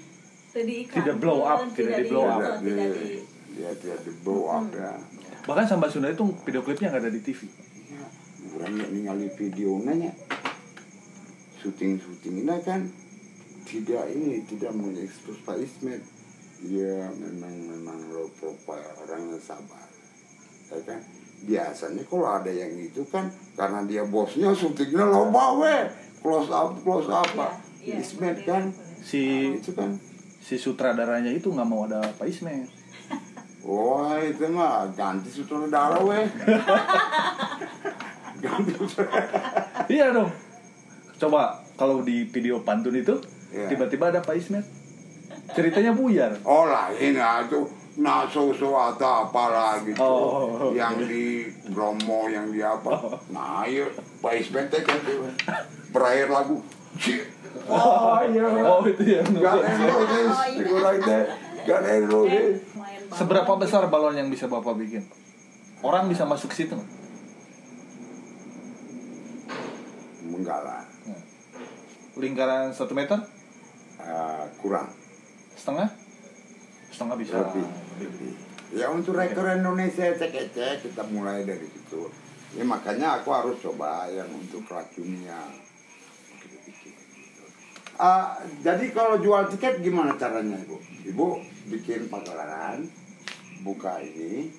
tidak di Tidak blow up, tidak di blow up. tidak di dia dia di blow up ya. Bahkan Samba Sunda itu video klipnya nggak ada di TV Ya, orang nggak ningali videonya syuting syutingnya kan tidak ini tidak mengekspos Pak Ismet dia memang memang low profile orangnya sabar ya kan? Biasanya kalau ada yang itu kan karena dia bosnya syutingnya lomba weh close up close up Pak. Iya, iya, Ismet benar, kan? si itu kan. si sutradaranya itu nggak mau ada Pak Ismet Wah itu mah ganti sutradara weh. Ganti sutradara. Iya dong coba kalau di video pantun itu Iya. tiba-tiba ada Pak Ismet ceritanya buyar Oh lain lah itu nah so-so atau apalah gitu Oh. yang di Bromo yang di apa nah ayo Pak Ismet teh kan tuh. berakhir lagu oh iya oh itu ya gak erotis Oh, iya. teh gak Main balon. seberapa besar balon yang bisa bapak bikin orang bisa masuk ke situ nggak? enggak lah lingkaran satu meter? Eh, kurang. Setengah? Setengah bisa. Lebih lebih. Ya untuk rekor Indonesia cek-cek kita mulai dari situ. Ya makanya aku harus coba yang untuk racunnya. Ah, jadi kalau jual tiket gimana caranya ibu? Ibu bikin pagelaran buka ini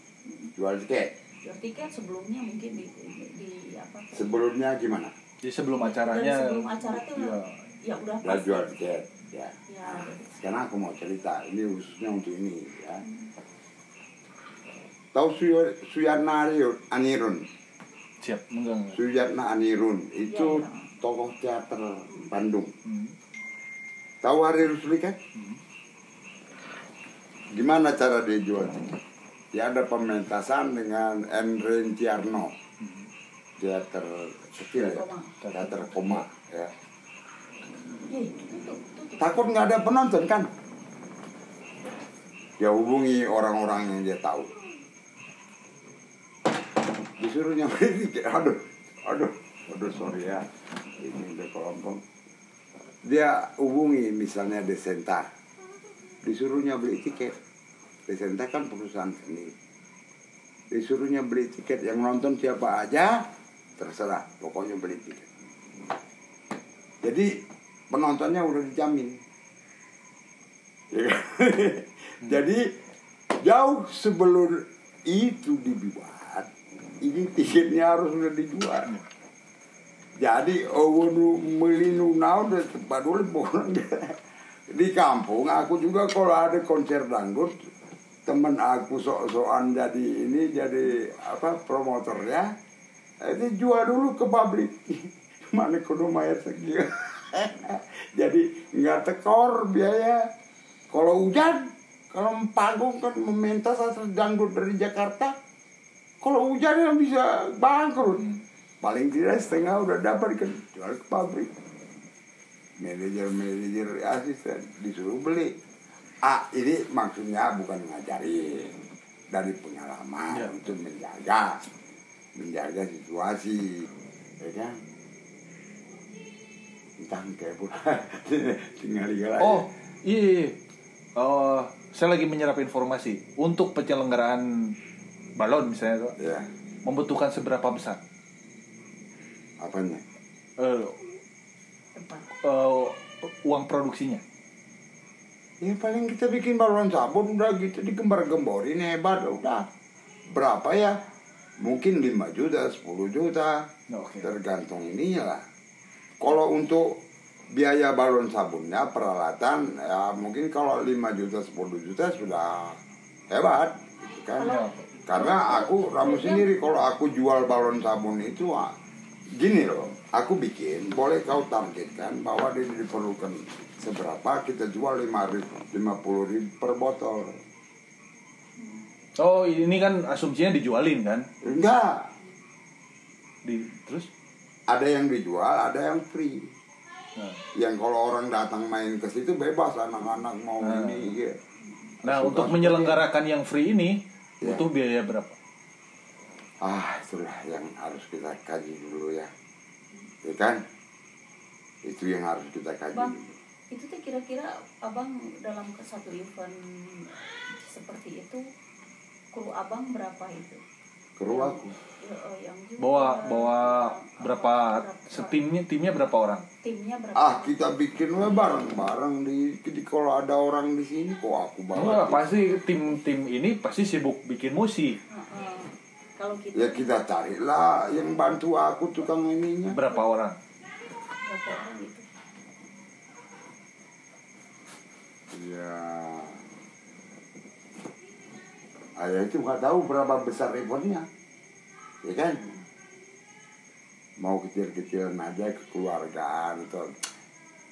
jual tiket. Jual tiket sebelumnya mungkin di, di, di apa? Sebelumnya gimana jadi sebelum acaranya sebelum acara tuh Iya. ya udah ya pasti. jual tiket ya Ya. sekarang aku mau cerita ini khususnya untuk ini ya tahu Suyo- Suyatna Anirun siap enggak enggak Suyatna Anirun itu Iya, iya. tokoh teater Bandung. Hmm. Tahu Hari Rusli kan? Hmm. Gimana cara dia jual tiket? Dia ada pementasan dengan Enren Tiarno. Hmm. Teater kecil ya, teater koma ya. Takut nggak ada penonton kan? Dia hubungi orang-orang yang dia tahu. Disuruh nyamperin tiket. Aduh, aduh, aduh sorry ya. Ini udah kelompok. Dia hubungi misalnya Desenta. Disuruhnya beli tiket. Desenta kan perusahaan seni. Disuruhnya beli tiket yang nonton siapa aja, terserah. Pokoknya beli tiket. Jadi penontonnya udah dijamin. Ya kan? Jadi jauh sebelum itu dibuat, ini tiketnya harus sudah dijual. Jadi oh nu melinu deh tempat di kampung aku juga kalau ada konser dangdut temen aku sok-sokan jadi ini jadi apa promotornya itu jual dulu ke pabrik mana kudu mayar segitu jadi nggak tekor biaya. Kalau hujan kalau panggung kan meminta satu dangdut dari Jakarta kalau hujan ya bisa bangkrut. Paling tidak setengah udah dapat kan jual ke pabrik manajer manajer asisten disuruh beli. Ah ini maksudnya bukan ngajarin dari pengalaman Ya. untuk menjaga menjaga situasi ya kan? Entah kayak bu tinggal tinggal oh iya, iya. Oh, saya lagi menyerap informasi. Untuk penyelenggaraan balon misalnya Kak, ya. membutuhkan seberapa besar? Apanya? Depan. eh, uang produksinya. Ya paling kita bikin balon sabun udah gitu digembar-gemborin hebat udah. Berapa ya mungkin 5 juta 10 juta. Oke. tergantung ininya lah. Kalau untuk biaya balon sabunnya peralatan ya mungkin kalau 5 juta 10 juta sudah hebat gitu kan. Kalau- karena aku ramu sendiri kalau aku jual balon sabun itu ah, gini loh. Aku bikin boleh kau targetkan bahwa dia diperlukan seberapa kita jual 5 ribu, 50 ribu per botol oh ini kan asumsinya dijualin kan? Enggak. Di terus? Ada yang dijual ada yang free. Nah, yang kalau orang datang main ke situ bebas anak-anak mau Nah. ini ya. nah Suka untuk menyelenggarakan yang free ini Ya. butuh biaya berapa? Ah itulah yang harus kita kaji dulu ya. Ya kan? Itu yang harus kita kaji Bang, dulu. itu tuh kira-kira abang dalam satu event seperti itu kru abang berapa itu Yang- aku. ya, oh, yang juga. bawa bawa berapa setimnya timnya berapa orang timnya berapa Ah kita bikin we bareng-bareng di, di kalau ada orang di sini kok aku Wah, bawa. pasti tim tim ini pasti sibuk bikin musik Heeh. kalau kita Ya kita carilah yang bantu aku tukang ininya. berapa orang berapa orang gitu Ya. Ayah itu nggak tahu berapa besar effortnya, ya kan? Mau kecil-kecilan aja kekeluargaan atau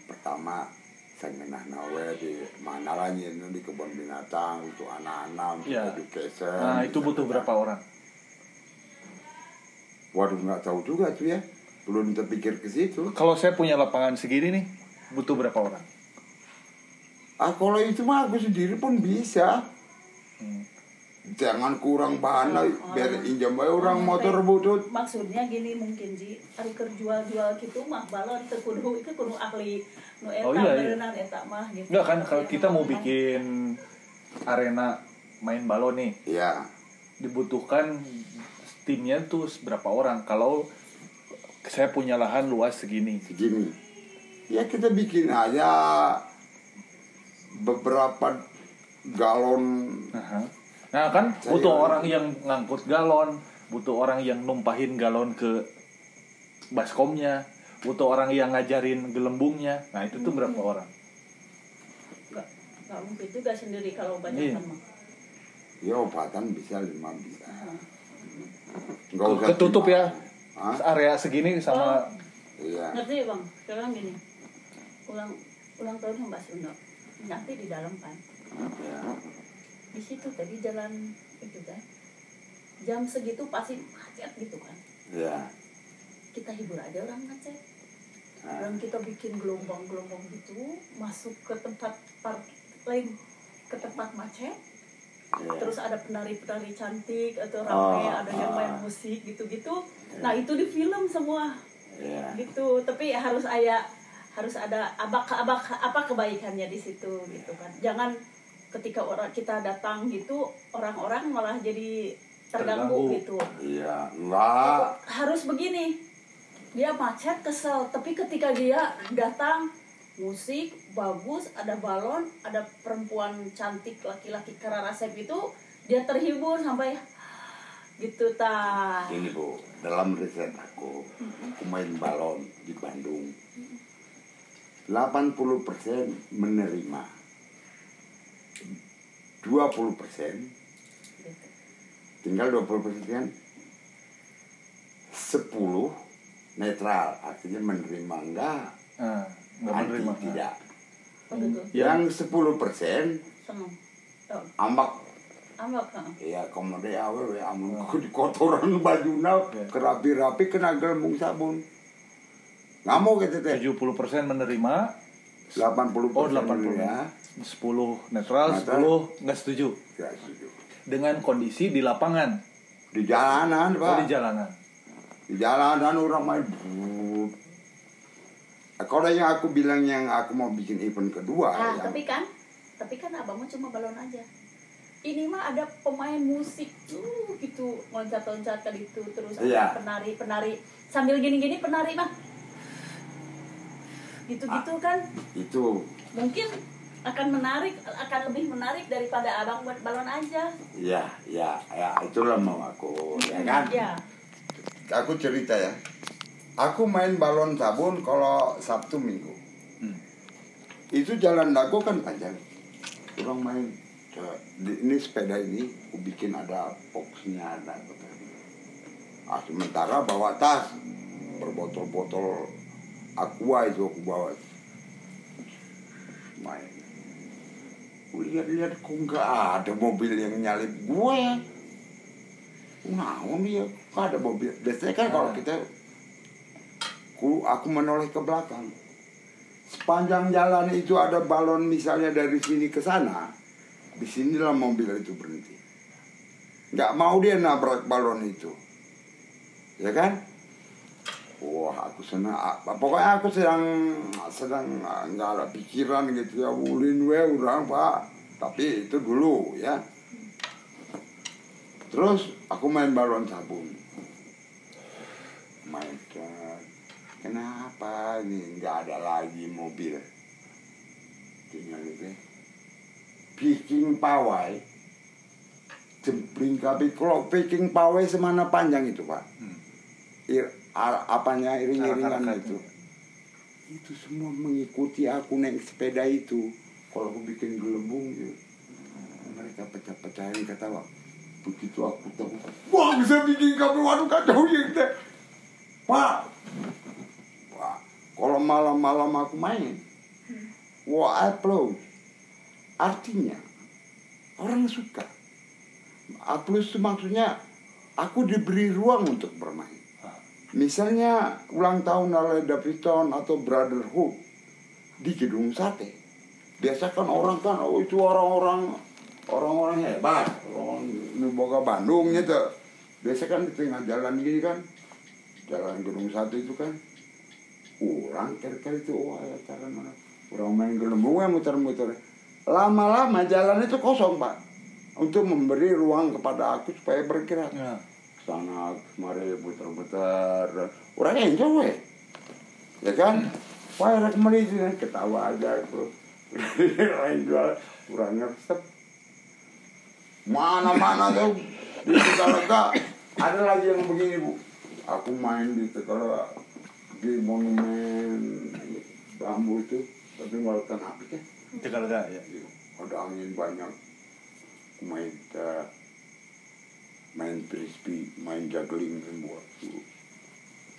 pertama saya ngenah nawe di mana nyirin di kebun binatang untuk anak-anak untuk Ya. education. nah itu butuh berapa orang Waduh nggak tahu juga tuh ya, belum terpikir ke situ. kalau saya punya lapangan segini nih butuh berapa orang Ah kalau itu mah aku sendiri pun bisa. Hmm. Jangan kurang bahan lah, Oh, biar orang- injam aja orang motor butut. maksudnya gini mungkin ji ari keur jual-jual gitu mah balon teu kudu itu kudu ahli nu eta Oh, iya, iya. berenang eta mah gitu Enggak kan kalau kita mau bikin arena main balon nih Ya, dibutuhkan timnya tuh berapa orang kalau saya punya lahan luas segini segini. Ya kita bikin aja beberapa galon. Aha. Nah kan Saya- butuh orang yang ngangkut galon, butuh orang yang numpahin galon ke baskomnya, butuh orang yang ngajarin gelembungnya. Nah itu tuh berapa orang? nggak nggak mungkin juga sendiri kalau banyak Iya. kan mah Ya obatan bisa lima bisa. Nggak Ke- usah Ketutup lima. ya Hah? area segini sama Iya. ngerti ya bang sekarang gini ulang ulang tahun Mbak Sunda nanti di dalam kan Ya. Di situ tadi jalan itu kan jam segitu pasti macet gitu kan. Ya. kita hibur aja orang macet. Nah, dan kita bikin gelombang-gelombang gitu masuk ke tempat park lain ke tempat macet. Ya. terus ada penari-penari cantik atau Oh, rame ada yang main ah. musik gitu-gitu. Nah itu di film semua. Ya. gitu. Tapi harus ada harus ada apa apa apa kebaikannya di situ gitu kan. Jangan ketika orang kita datang gitu orang-orang malah jadi terganggu, Terganggu. gitu Iya, enggak. harus begini dia macet kesel tapi ketika dia datang musik bagus ada balon ada perempuan cantik laki-laki kararasep itu dia terhibur sampai gitu ta Ini bu, dalam riset aku, aku main balon di Bandung. 80% menerima. 20% gitu. tinggal 20% kan 10 netral artinya menerima enggak ah, nggak anti menerima. tidak oh gitu Ya. yang 10% seneng oh, ambak ambak heeh. ya komode awe we amun di kotoran bajuna Ya. kerapi-rapi kena gelembung sabun nggak mau gitu teh 70% menerima, 80 oh 80 ya 10 netral, Netral. 10 nggak setuju. Nggak setuju. Dengan kondisi di lapangan, di jalanan oh, pak di jalanan. di jalanan orang main. Nah, kalau yang aku bilang yang aku mau bikin event kedua ah yang tapi kan tapi kan abangmu cuma balon aja ini mah ada pemain musik tuh gitu loncat-loncat ke itu terus ada Iya. penari penari sambil gini-gini penari mah gitu-gitu kan itu mungkin akan menarik akan lebih menarik daripada abang buat balon aja. Ya ya ya itulah mau aku ya kan? ya aku cerita ya. Aku main balon sabun kalau sabtu minggu. Hmm. itu jalan dago kan panjang. Orang main. Ke- di- ini sepeda ini aku bikin ada boxnya ada apa. Tadi. ah sementara bawa tas berbotol-botol aqua itu aku bawa. Main lihat-lihat kok nggak ada mobil yang nyalip gue Nah, dia kok ada mobil. Biasanya kan kalau Ah. kita ku aku menoleh ke belakang. Sepanjang jalan itu ada balon misalnya dari sini ke sana. Di sinilah mobil itu berhenti. Nggak mau dia nabrak balon itu. Ya kan? Wah, aku senang. Ah, Pokoknya aku sedang sedang ah, nggak ada pikiran gitu ya. Ulin we orang pak. Tapi itu dulu ya. terus aku main balon sabun main ke- kenapa ini nggak ada lagi mobil tinggal itu bikin pawai jempling kapi kalau bikin pawai semana panjang itu pak Hmm. Apanya iring-iringan itu itu semua mengikuti aku naik sepeda itu. Kalau aku bikin gelembung gitu mereka pecah-pecahin ketawa begitu aku tahu wah bisa bikin kamu waduh kacau ya kita. Pak wah kalau malam-malam aku main wah applause artinya orang suka. Applause itu maksudnya aku diberi ruang untuk bermain Misalnya ulang tahun oleh Davidson atau Brotherhood di gedung sate. Biasa kan orang kan oh itu orang-orang orang-orang hebat, orang Nuboga Bandung gitu. Biasa kan di tengah jalan gini kan, jalan gedung sate itu kan, orang kira-kira itu wah ya cara mana? Orang main gelembung ya muter-muter. Lama-lama jalan itu kosong pak, untuk memberi ruang kepada aku supaya bergerak Ya. Sana kemari putar-putar orang enjoy ya kan? Wah itu kan ketawa aja tuh lain jual kurang ngeresep mana-mana tuh. Di Tegalega ada lagi yang begini bu. Aku main di Tegalega di monumen. Bambu itu. Tapi nggak api kan Tegalega ya. ada angin banyak. Main eh, main frisbee main juggling semua.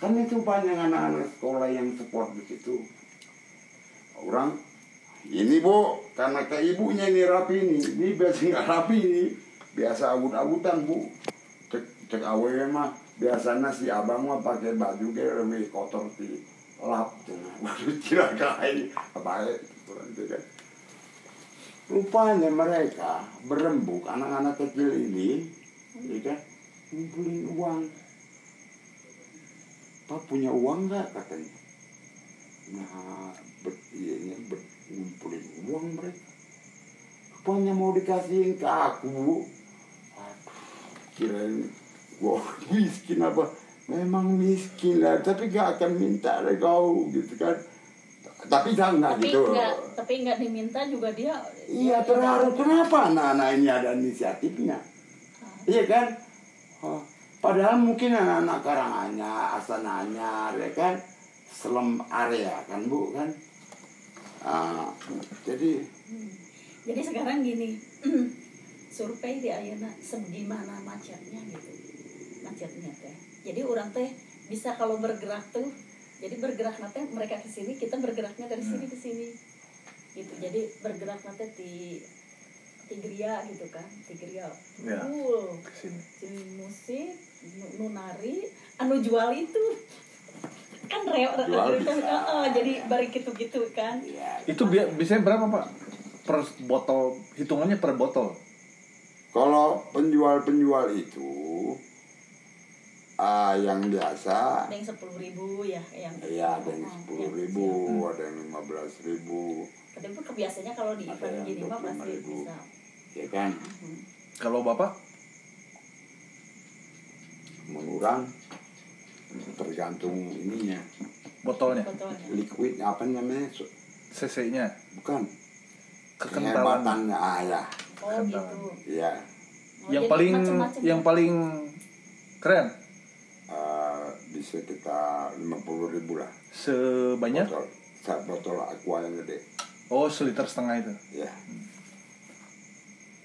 Kan itu banyak anak-anak sekolah yang support di situ. Orang ini bu karena ke ibunya ini rapi ini. Ini biasa nggak rapi ini. Biasa abut-abutan bu. Cek cek awe mah. Biasanya si abang mah pakai baju kayak lebih kotor di lap. Tuh waduh cilakain apa ya kan. Rupanya mereka berembuk anak-anak kecil ini, ya kan, ngumpulin uang. Pak punya uang nggak katanya? Nah, ber, iya, iya, ber, ngumpulin uang mereka. Rupanya mau dikasihin ke aku. Waduh, kirain gua miskin apa? Memang miskin lah, tapi gak akan minta dari kau gitu kan. Tapi jangan tapi gitu. nggak tapi nggak diminta juga dia Iya terharu kenapa anak-anak ini ada inisiatifnya Iya kan? Oh, Padahal mungkin anak-anak Karanganyar, Asananyar ya kan? Selem area kan bu kan? Ah, Jadi jadi sekarang gini survei di Ayana segimana macetnya gitu. Macetnya teh. Jadi orang teh bisa kalau bergerak tuh jadi bergerak nanti mereka ke sini kita bergeraknya dari sini ke sini. Gitu. Jadi bergerak nanti di Tigria gitu kan Tigria. Ya. Ke sini. Jadi musik nu, nu nari anu jual itu. Kan reo Jual itu heeh, jadi bari gitu-gitu kan. Ya, Itu bi- biasanya berapa pak? Per botol hitungannya per botol. Kalau penjual-penjual itu ah Yang biasa. Ada yang sepuluh ribu ya yang Ya ada yang Oh, sepuluh yang ribu, ada yang lima belas ribu, tapi pun kebiasaannya kalau di event gini mah pasti 25.000. bisa. Ya kan? Mhm. Kalau bapak? Mengurang tergantung ininya, botolnya, botolnya. Liquid apa namanya? So- cc-nya, Bukan. Kekentalan. kehebatannya ah ya, oh gitu. Ya Oh, yang jadi paling yang ya. paling keren? Eh, di sekitar lima puluh ribu lah. sebanyak? Botol, saat botol aqua yang gede, oh seliter setengah itu. ya.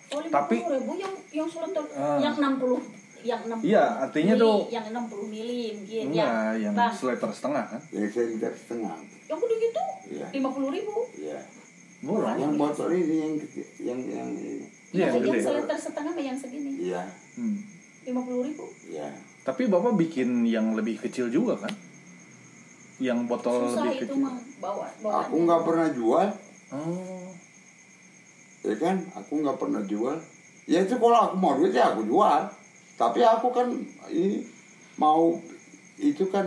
oh lima Tapi- ribu yang yang selentur Ah. yang enam puluh yang enam Iya, artinya tuh- yang enam puluh mili mungkin Enggak, yang bang seliter setengah kan? Yang sekitar setengah, yang gede gitu Iya. lima puluh ribu ya. Murah. Yang botol ini yang yang yang ini, Iya, yang, yang seliter setengah sama yang segini ya, Hmm. lima puluh ribu ya. Tapi bapak bikin yang lebih kecil juga kan? Yang botol susah lebih itu kecil. mah bawa bawa Aku nggak pernah jual, Oh, ya kan? Aku nggak pernah jual. Ya itu kalau aku mau duit ya aku jual. Tapi aku kan ini mau itu kan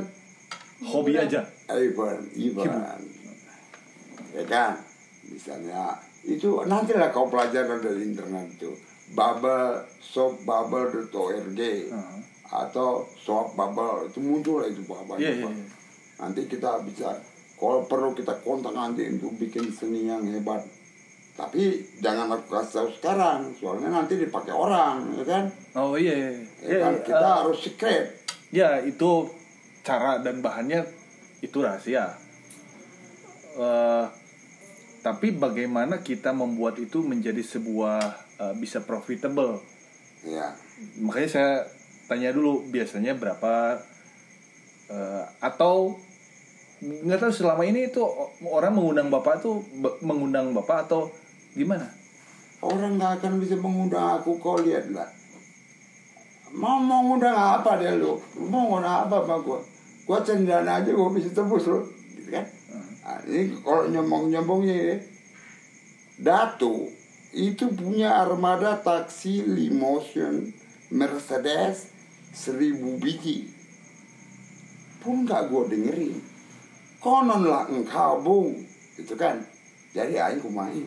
hobi aja. event, event. Ya kan? Misalnya itu nantilah kau pelajari dari internet itu bubble shopbubble.org Heeh. atau shop bubble itu muncul lah itu apa Iya, iya, iya. nanti kita bisa kalau perlu kita kontak nanti untuk bikin seni yang hebat tapi jangan aku kasih tahu sekarang soalnya nanti dipakai orang ya kan Oh iya. iya. ya kan eh, kita harus secret Ya itu cara dan bahannya itu rahasia. Eh, tapi bagaimana kita membuat itu menjadi sebuah eh, bisa profitable? ya Makanya saya tanya dulu biasanya berapa eh, atau nggak tahu selama ini itu orang mengundang bapak tuh mengundang bapak atau gimana? orang nggak akan bisa mengundang aku kau lihat lah. Mau mengundang apa dia lu? Mau ngundang apa sama gua gua cendaran aja gua bisa tebus lu. Gitu kan? Nah, ini kalau nyombong nyombongnya ya. Datu itu punya armada taksi limousine Mercedes seribu biji. Pun nggak gua dengerin konon lah engkau bung gitu kan jadi aing kumain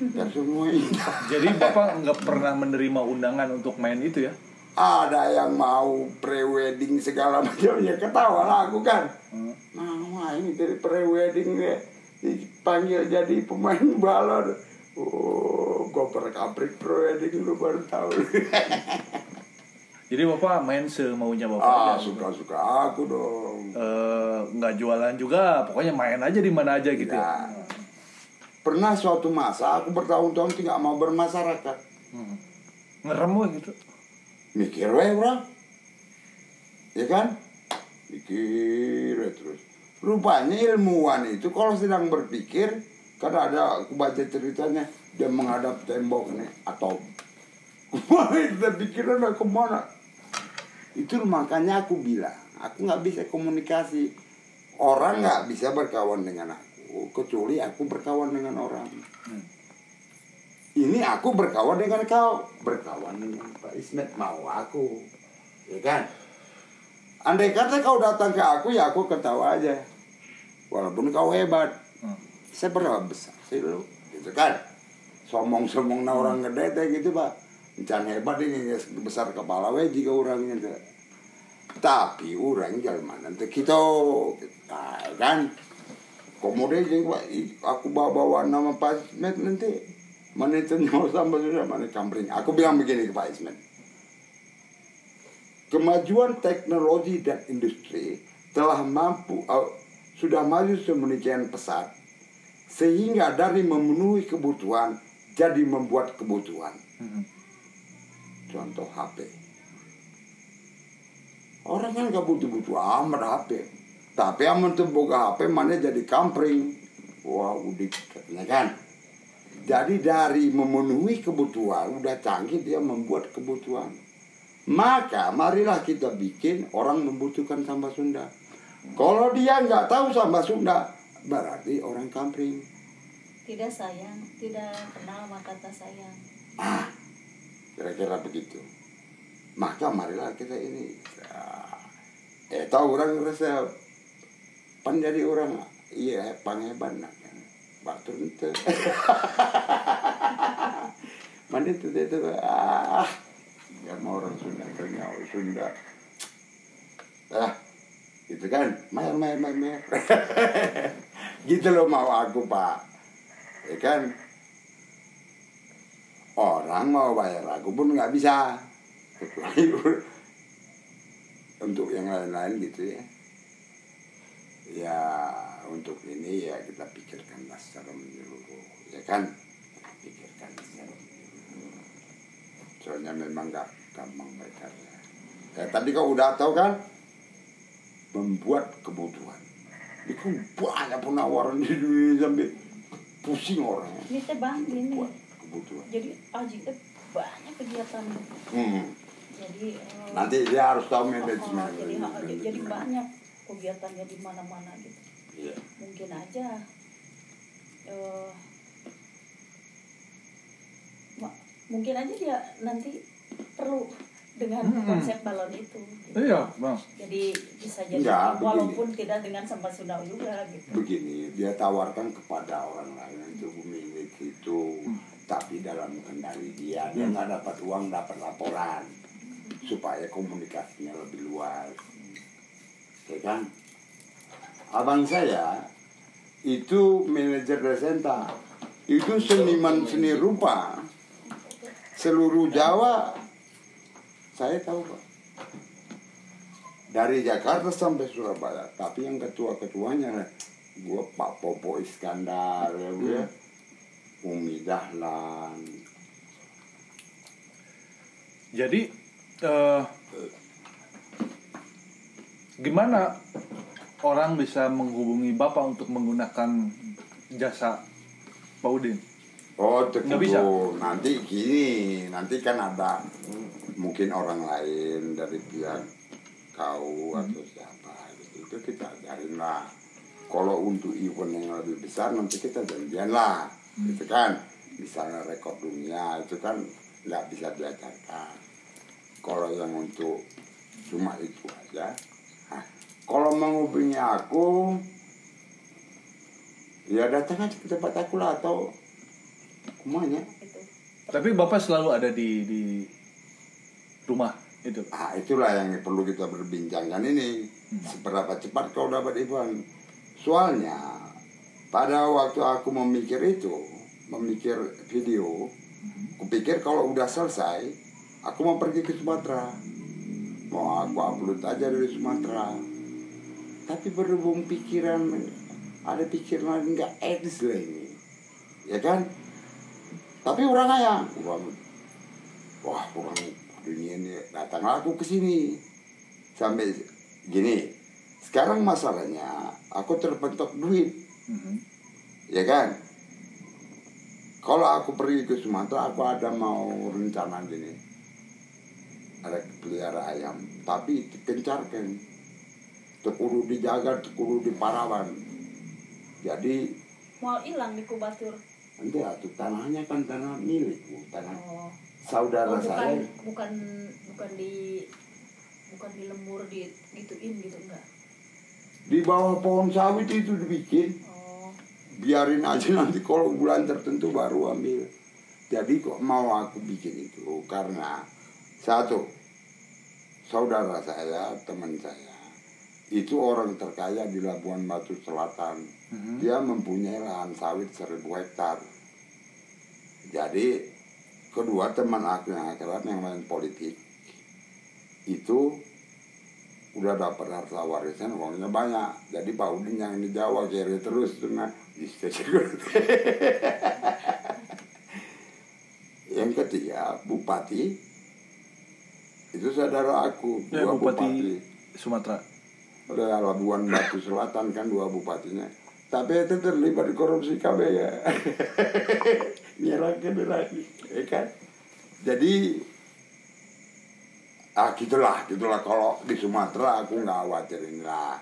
dan semua ini Jadi bapak nggak pernah menerima undangan untuk main itu ya? ada yang mau pre-wedding segala macam ya ketawa lah aku kan Hmm. Nah, ini dari pre-wedding ya dipanggil jadi pemain balon. Oh, goper kaprik pre-wedding lu baru tahu. Jadi bapak main semaunya bapak ah, aja. suka-suka aku dong. Eh, nggak jualan juga, pokoknya main aja di mana aja gitu. Ya. Pernah suatu masa aku bertahun-tahun tidak mau bermasyarakat. Hmm. Ngerem we gitu. Mikir we orang. Ya kan? Mikir we terus. Rupanya ilmuwan itu kalau sedang berpikir, kan ada aku baca ceritanya dia menghadap tembok nih atau kita pikiran ke mana? Itu makanya aku bilang, aku nggak bisa komunikasi. Orang nggak bisa berkawan dengan aku kecuali aku berkawan dengan orang. Ini aku berkawan dengan kau, berkawan dengan Pak Ismet mau aku, ya kan? Andai kata kau datang ke aku ya aku ketawa aja, walaupun kau hebat. Hmm. Saya berapa besar sih lu, gitu kan? Somong-somong na orang gede teh gitu pak, Encan hebat ini besar kepala we jika orangnya teh. Tapi orang jalan nanti kita, nah, kan? Kemudian juga aku bawa bawa nama Pak Ismet nanti mana itu nyawa sama sudah mana kampring. Aku bilang begini ke Pak Ismet. Kemajuan teknologi dan industri telah mampu uh, sudah maju sedemikian pesat sehingga dari memenuhi kebutuhan jadi membuat kebutuhan. Hmm. Contoh HP. Orang kan gak butuh-butuh amat HP. Tapi aman tuh boga HP mana jadi kampring. Wah udik katanya kan. Jadi dari memenuhi kebutuhan udah canggih dia membuat kebutuhan. Maka marilah kita bikin orang membutuhkan sambal Sunda. Kalau dia nggak tahu sambal Sunda, berarti orang kampring. tidak sayang tidak kenal maka kata sayang Ah, kira-kira begitu. Maka marilah kita ini. ah, Eh tahu orang rasa pan jadi orang iya pangeban nak. Batu itu. Mana itu itu ah ya mau orang Sunda ternyata Sunda. Ah, itu kan main main main main. gitu loh mau aku pak. Ya kan orang mau bayar aku pun nggak bisa kecuali untuk yang lain-lain gitu ya. Ya untuk ini ya kita pikirkanlah secara menyeluruh ya kan? Pikirkan secara menyeluruh. Soalnya memang nggak gampang bacarnya ya. Tadi kau udah tahu kan? Membuat kebutuhan. Ini kan banyak penawaran di dunia sampai pusing orang. Ini teh bang ini. Kebutuhan. Jadi aji banyak kegiatan. Hmm. Jadi eh, nanti dia harus tahu manajemen oh, jadi banyak kegiatannya di mana-mana gitu Iya. mungkin aja eh, mungkin aja dia nanti perlu dengan Hmm. konsep balon itu gitu. Iya, bang. jadi bisa jadi Enggak, begini. walaupun tidak dengan sambal Sunda juga gitu begini dia tawarkan kepada orang lain untuk memiliki itu tapi dalam kendali dia dia nggak dapat uang dapat laporan supaya komunikasinya lebih luas. Ya kan? Abang saya itu manajer desenta itu seniman seni rupa. Seluruh Jawa saya tahu pak. Dari Jakarta sampai Surabaya. Tapi yang ketua-ketuanya gue Pak Popo Iskandar ya gue ya. Umi Dahlan. Jadi eh, gimana orang bisa menghubungi bapak untuk menggunakan jasa Pak Udin? Oh, Nggak bisa? nanti gini, nanti kan ada mungkin orang lain dari pihak kau atau siapa gitu. Itu kita ajarin lah. Kalau untuk event yang lebih besar nanti kita janjian lah, gitu kan. Misalnya rekor dunia itu kan nggak bisa diajarkan. Kalau yang untuk cuma itu aja. Nah, kalau menghubungi aku, ya datang aja ke tempat aku lah atau kumanya. Tapi bapak selalu ada di di rumah itu. Ah, itulah yang perlu kita berbincangkan ini. Seberapa cepat kau dapat Ivan? Soalnya pada waktu aku memikir itu, memikir video, kupikir kalau udah selesai, aku mau pergi ke Sumatera. Mau aku upload aja dari Sumatera. Tapi berhubung pikiran, ada pikiran lain nggak etis lah ini. Ya kan? Tapi orang kaya, orang, wah orang dunia ini datanglah aku ke sini sampai gini. Sekarang masalahnya aku terpentok duit, Mhm. ya kan? Kalau aku pergi ke Sumatera, aku ada mau rencana gini, ada pelihara ayam, tapi dikencarkan, tekudu dijaga, tekudu diparawan. Jadi mau hilang di kubatur? nanti atuh tanahnya kan tanah milik, Bu, tanah oh, saudara oh saya. bukan bukan bukan di bukan di lembur di gituin gitu enggak? Di bawah pohon sawit itu dibikin. oh. Biarin aja nanti kalau bulan tertentu baru ambil. Jadi kok mau aku bikin itu? Karena satu saudara saya teman saya. Itu orang terkaya di Labuan Batu Selatan. Mhm. dia mempunyai lahan sawit seribu hektar. Jadi kedua teman aku yang akrab yang main politik itu udah dapat harta warisan uangnya banyak. Jadi Pak Udin yang di Jawa kiri terus tuh nah yang ketiga bupati itu saudara aku Ya, dua Bupati bupati, Sumatera. udah Labuan Batu Selatan kan dua bupatinya. Tapi itu terlibat di korupsi KB ya. Nyerahkan lagi ya kan? Jadi ah gitulah gitulah. Kalau di Sumatera aku nggak khawatirin lah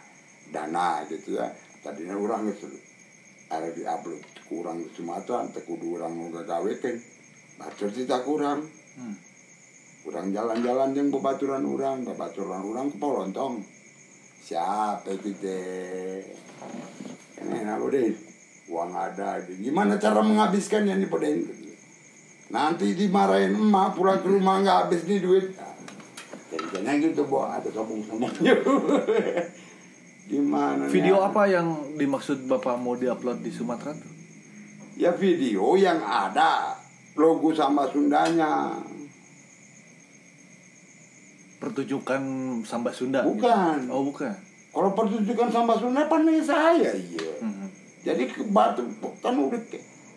dana gitu ya. Tadinya orang itu ada di upload kurang di Sumatera kudu orang mau gagawekan bacor kita kurang. Hmm. Kurang jalan-jalan yang bebaturan orang bebaturan orang ke Polontong. Siapa kita ini apa deh uang ada gimana cara menghabiskannya nih pada nanti dimarahin emak pulang ke rumah nggak habis nih duit. Jadi gitu bu ada sombong-sombongnya gimana nih? Video apa yang dimaksud bapak mau diupload di Sumatera tuh? ya video yang ada. Logo sama Sundanya Pertunjukan Samba Sunda. Bukan. Gitu. Oh bukan. kalau pertunjukan sama Sunda pandai saya iya Mhm. jadi ke batu kan udah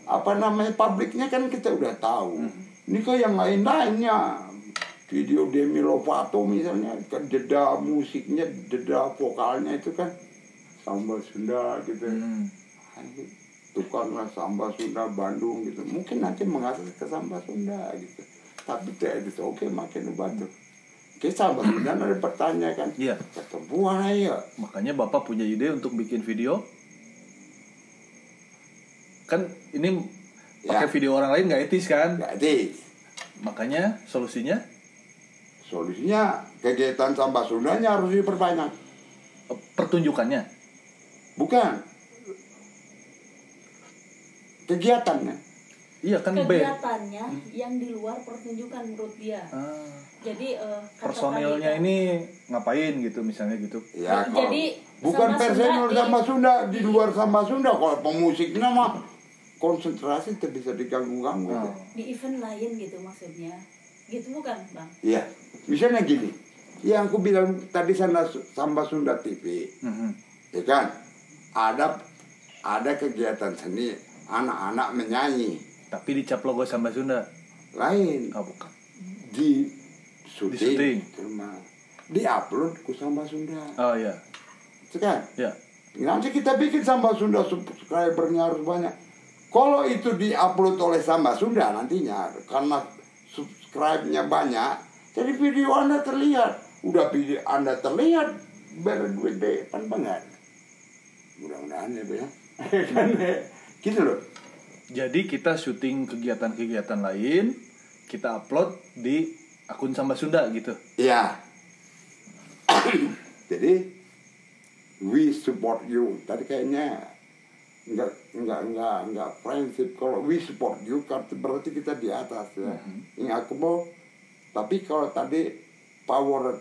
apa namanya publiknya kan kita udah tahu ini kok yang lain lainnya video Demi Lovato misalnya kan jeda musiknya jeda vokalnya itu kan samba Sunda gitu Hmm. tukarlah samba Sunda Bandung gitu mungkin nanti mengasih ke samba Sunda gitu tapi tidak itu oke makin batu ke samba Sunda ada pertanyaan Iya. ketemuan aja. Makanya bapak punya ide untuk bikin video. Kan ini pakai Ya. video orang lain nggak etis kan? jadi Makanya solusinya? Solusinya kegiatan samba Sundanya harus diperbanyak eh, pertunjukannya. bukan. Kegiatannya. Iya kan kegiatannya yang di luar pertunjukan menurut dia. Ah, jadi kata personilnya Pradita, ini ngapain gitu misalnya gitu. Ya, kalau Jadi, bukan sama personil sama Sunda di luar sama Sunda kalau pemusiknya mah konsentrasi tidak bisa diganggu-ganggu. Oh. di event lain gitu maksudnya gitu bukan bang Iya, misalnya gini, yang aku bilang tadi sana Samba Sunda TV, Mhm. ya kan, ada ada kegiatan seni anak-anak menyanyi Tapi dicap logo Samba Sunda. lain Oh, bukan. di syuting. syuting, cuma di upload ke Samba Sunda, Oh iya. kan? Ya. Nanti kita bikin Samba Sunda subscribernya harus banyak. Kalau itu diupload oleh Samba Sunda nantinya karena subscribe-nya banyak, jadi video Anda terlihat. Udah video Anda terlihat berduit deh, kan banget. Mudah-mudahan ya, ya. Kan, gitu loh. Jadi kita syuting kegiatan-kegiatan lain, kita upload di akun Samba Sunda gitu. Iya. Jadi we support you. Tadi kayaknya enggak enggak enggak enggak prinsip kalau we support you kan berarti kita di atas ya. Ini aku mau tapi kalau tadi power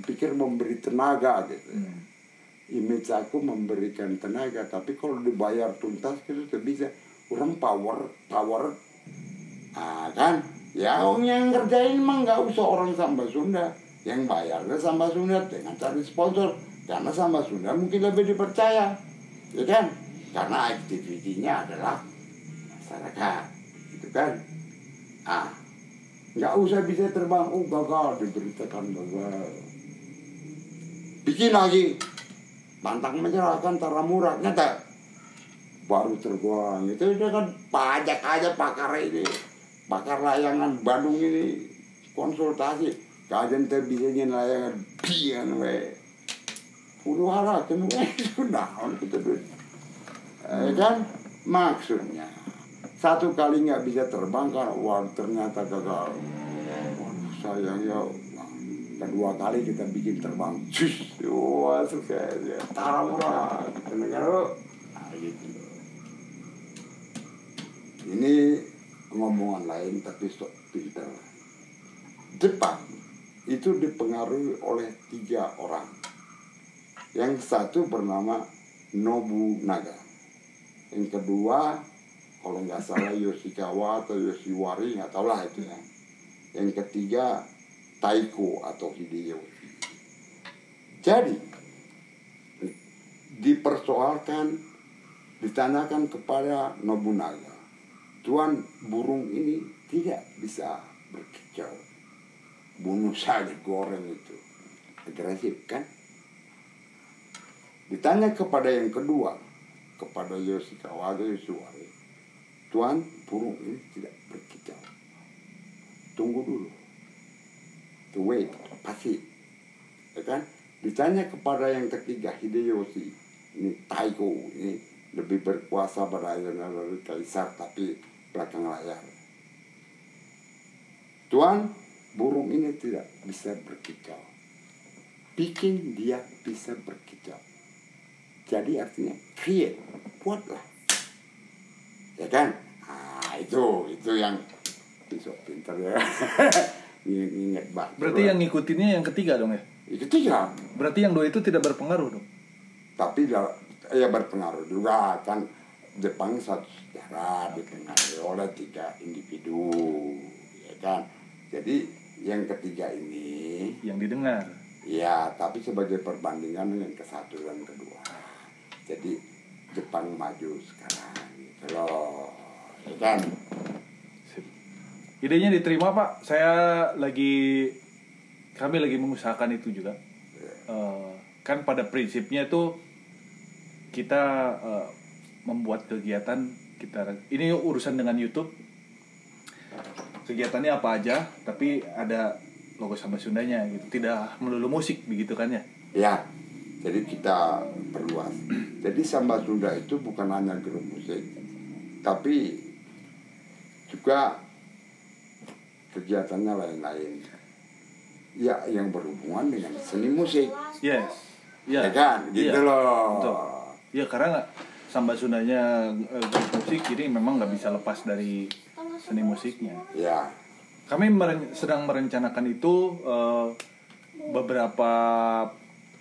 pikir memberi tenaga gitu. ya. Image aku memberikan tenaga tapi kalau dibayar tuntas itu bisa. Orang power power Ah kan, ya orang yang ngerjain mah nggak usah orang Samba Sunda, yang bayarnya Samba Sunda dengan cari sponsor, karena Samba Sunda mungkin lebih dipercaya, ya kan? Karena aktivitinya adalah masyarakat, gitu kan? Ah, nggak usah bisa terbang, oh gagal diberitakan gagal. Bikin lagi, pantang menyerahkan tara murah, nyata. Baru tergolong itu dia kan pajak aja pakar ini pakar layangan Bandung ini konsultasi. Kajian teh bisa nyen layangan pian we. Udah harakan we sudah gitu duit eh, kan? Maksudnya satu kali nggak bisa terbang kan wah ternyata gagal. Waduh, sayang ya. Kedua kali kita bikin terbang. Cus wah sukses ya. Tarawah kita negara nah, gitu. Ini ngomongan lain tapi sok pinter. Jepang itu dipengaruhi oleh tiga orang. Yang satu bernama Nobunaga. Yang kedua kalau nggak salah Yoshikawa atau Yoshiwari nggak tahu lah itu ya. Yang ketiga Taiko atau Hideyoshi. Jadi dipersoalkan ditanyakan kepada Nobunaga Tuan burung ini tidak bisa berkicau. Bunuh saja goreng itu. Agresif kan? Ditanya kepada yang kedua, kepada Yoshikawa Yoshiwari. Tuan burung ini tidak berkicau. Tunggu dulu. To wait, pasti. Ya kan? Ditanya kepada yang ketiga, Hideyoshi. Ini Taiko, ini lebih berkuasa pada dari kaisar tapi belakang layar. Tuan, burung ini tidak bisa berkicau. Bikin dia bisa berkicau. Jadi artinya create, buatlah. Ya kan? Ah, itu itu yang besok pinter ya. Ingat, banget. Berarti yang ngikutinnya yang ketiga dong ya? itu tiga. Berarti yang dua itu tidak berpengaruh dong. tapi ya berpengaruh juga kan Jepang satu sejarah dipengaruhi oleh tiga individu ya kan jadi yang ketiga ini Yang didengar. ya tapi sebagai perbandingan yang ke satu dan kedua jadi Jepang maju sekarang gitu loh ya kan Sip. Idenya diterima Pak. Saya lagi kami lagi mengusahakan itu juga. Eh, kan pada prinsipnya itu kita eh, membuat kegiatan kita ini urusan dengan YouTube. Kegiatannya apa aja, tapi ada logo Samba Sundanya gitu. Tidak melulu musik begitu kan ya? ya jadi kita perluas jadi samba Sunda itu bukan hanya grup musik tapi juga kegiatannya lain-lain ya yang berhubungan dengan seni musik Yes. ya, Ya. kan gitu Iya. loh Betul. Ya karena samba Sundanya eh, grup musik ini memang nggak bisa lepas dari seni musiknya. ya Kami meren- sedang merencanakan itu eh, beberapa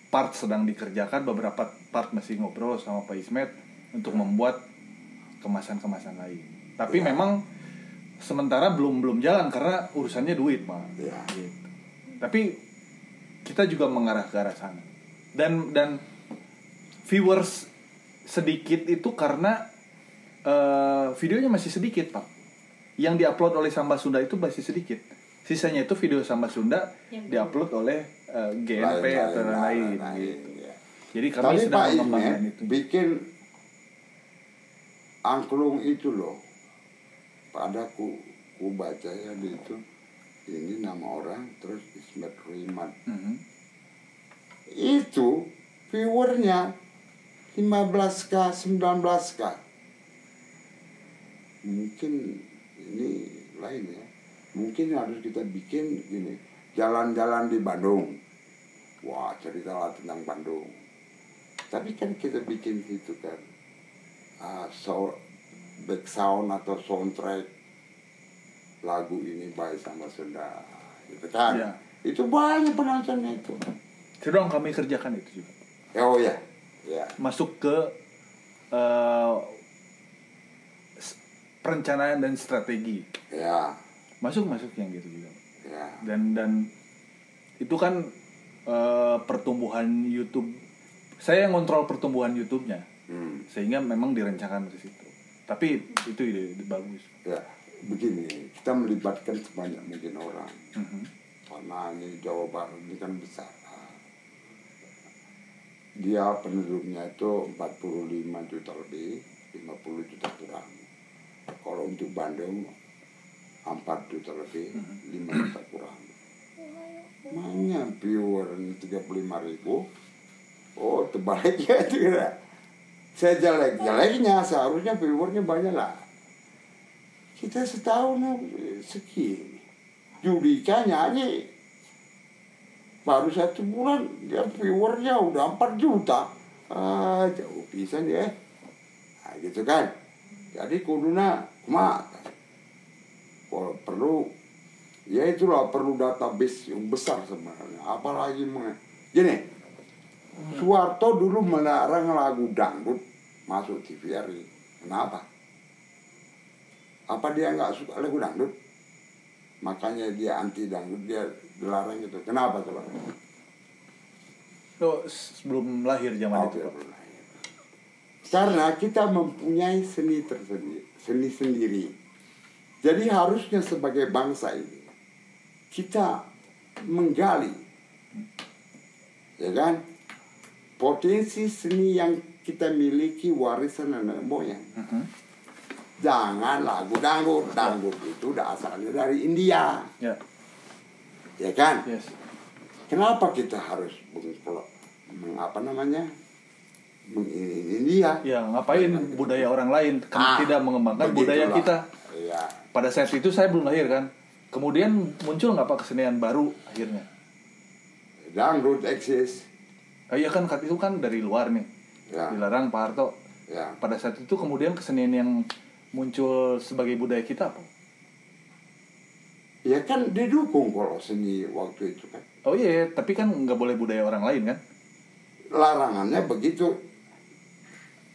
part sedang dikerjakan, beberapa part masih ngobrol sama Pak Ismet untuk membuat kemasan-kemasan lain. Tapi Ya. memang sementara belum belum jalan karena urusannya duit, Pak. Ya. Gitu. Tapi kita juga mengarah ke arah sana. Dan dan viewers sedikit itu karena eh, videonya masih sedikit, Pak yang diupload oleh Samba Sunda itu masih sedikit. Sisanya itu video Samba Sunda Yang diupload oleh eh, GNP Lain, atau lain, lain, lain, lain, gitu. ya. Jadi kami Tapi sedang Pak mengembangkan itu. bikin angklung itu loh. Pada ku, ku baca ya di itu ini nama orang terus Ismet Ruiman. Mhm. Itu viewernya 15k 19k. Mungkin ini lain ya. Mungkin harus kita bikin gini. Jalan-jalan di Bandung. Wah, cerita lah tentang Bandung. Tapi kan kita bikin itu kan. Ah, so, back sound atau soundtrack lagu ini baik sama Sunda. Gitu kan. Ya. Itu banyak penontonnya itu. Sedang kami kerjakan itu juga. Oh ya. Ya. Masuk ke s- perencanaan dan strategi. Ya. Masuk masuk yang gitu juga. Ya. Dan dan itu kan eh, pertumbuhan YouTube. Saya yang ngontrol pertumbuhan YouTube-nya. Hmm. Sehingga memang direncanakan ke situ. Tapi itu ide, ide bagus. Ya. Begini, kita melibatkan sebanyak mungkin orang. Mhm. Karena ini Jawa Barat ini kan besar. Dia penduduknya itu 45 juta lebih, 50 juta kurang. Kalau untuk Bandung 4 juta lebih, 5 juta kurang. Mana viewer 35 ribu? Oh, terbaliknya itu ya. Saya jelek-jeleknya, seharusnya viewernya banyak lah. Kita setahun eh, segini. Judika nyanyi baru satu bulan dia viewernya udah 4 juta. Ah jauh pisan ya. Nah, gitu kan. Jadi kuduna kumat kalau perlu ya itulah perlu database yang besar sebenarnya. Apalagi meng- gini Suwarto dulu melarang lagu dangdut masuk TVRI kenapa? Apa dia nggak suka lagu dangdut? Makanya dia anti dangdut dia dilarang gitu. Kenapa coba Oh, sebelum lahir zaman Oh, itu. pernah. karena kita mempunyai seni tersendiri seni sendiri. Jadi harusnya sebagai bangsa ini kita menggali ya kan? Potensi seni yang kita miliki warisan nenek moyang. Mhm. jangan lagu dangdut. Dangdut itu udah asalnya dari India. Ya, ya kan yes. kenapa kita harus mengapa namanya mengini dia Ya, ngapain budaya orang lain Ah, tidak mengembangkan budaya kita? Iya. Pada saat itu saya belum lahir kan. Kemudian muncul nggak pak kesenian baru akhirnya? dangdut eksis Oh iya kan itu kan dari luar nih. ya Dilarang Pak Harto. ya Pada saat itu kemudian kesenian yang muncul sebagai budaya kita apa? Ya kan didukung kalau seni waktu itu kan. Oh iya, tapi kan nggak boleh budaya orang lain kan? larangannya begitu.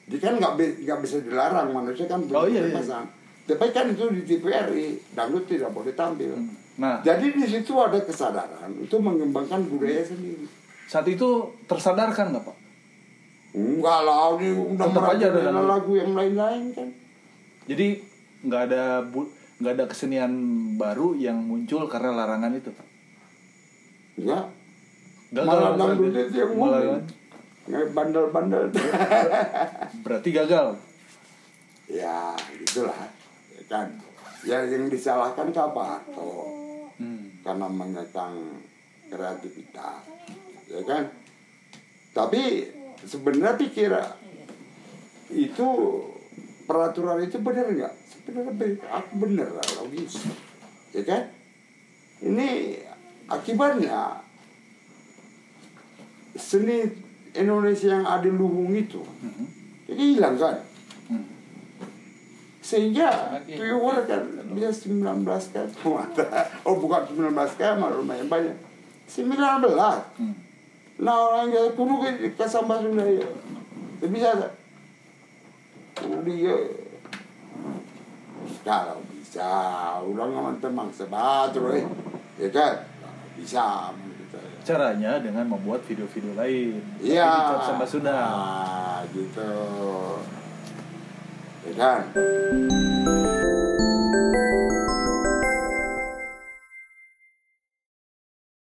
Dia kan nggak bi- nggak bisa dilarang manusia kan Oh, iya, iya. tapi kan itu di TVRI dangdut tidak boleh tampil. Nah, jadi di situ ada kesadaran untuk mengembangkan budaya sendiri. Saat itu tersadarkan nggak pak? enggak lah ini udah aja ada lagu yang lain-lain kan. Jadi nggak ada bu- nggak ada kesenian baru yang muncul karena larangan itu pak? enggak Gagal malah dangdut yang Malah- bandel-bandel. Berarti gagal. ya gitulah. Ya kan. Ya yang disalahkan siapa? Harto Hmm. karena mengekang kreativitas. Ya kan? Tapi sebenarnya pikir itu peraturan itu benar nggak? Sebenarnya benar lah logis ya kan? Ini akibatnya seni Indonesia yang ada luhung itu Mhm. jadi hilang kan? Hmm. sehingga tuyul kan bisa 19 kan? Oh bukan 19 kan malah lumayan banyak. 19 Hmm. nah orang yang kudu ke sambah Sunda ya. Bisa dia kalau bisa ulang sama teman sebatru eh ya kan bisa. Caranya dengan membuat video-video lain. Iya. Samba Sunda. Ah, gitu. Ya kan?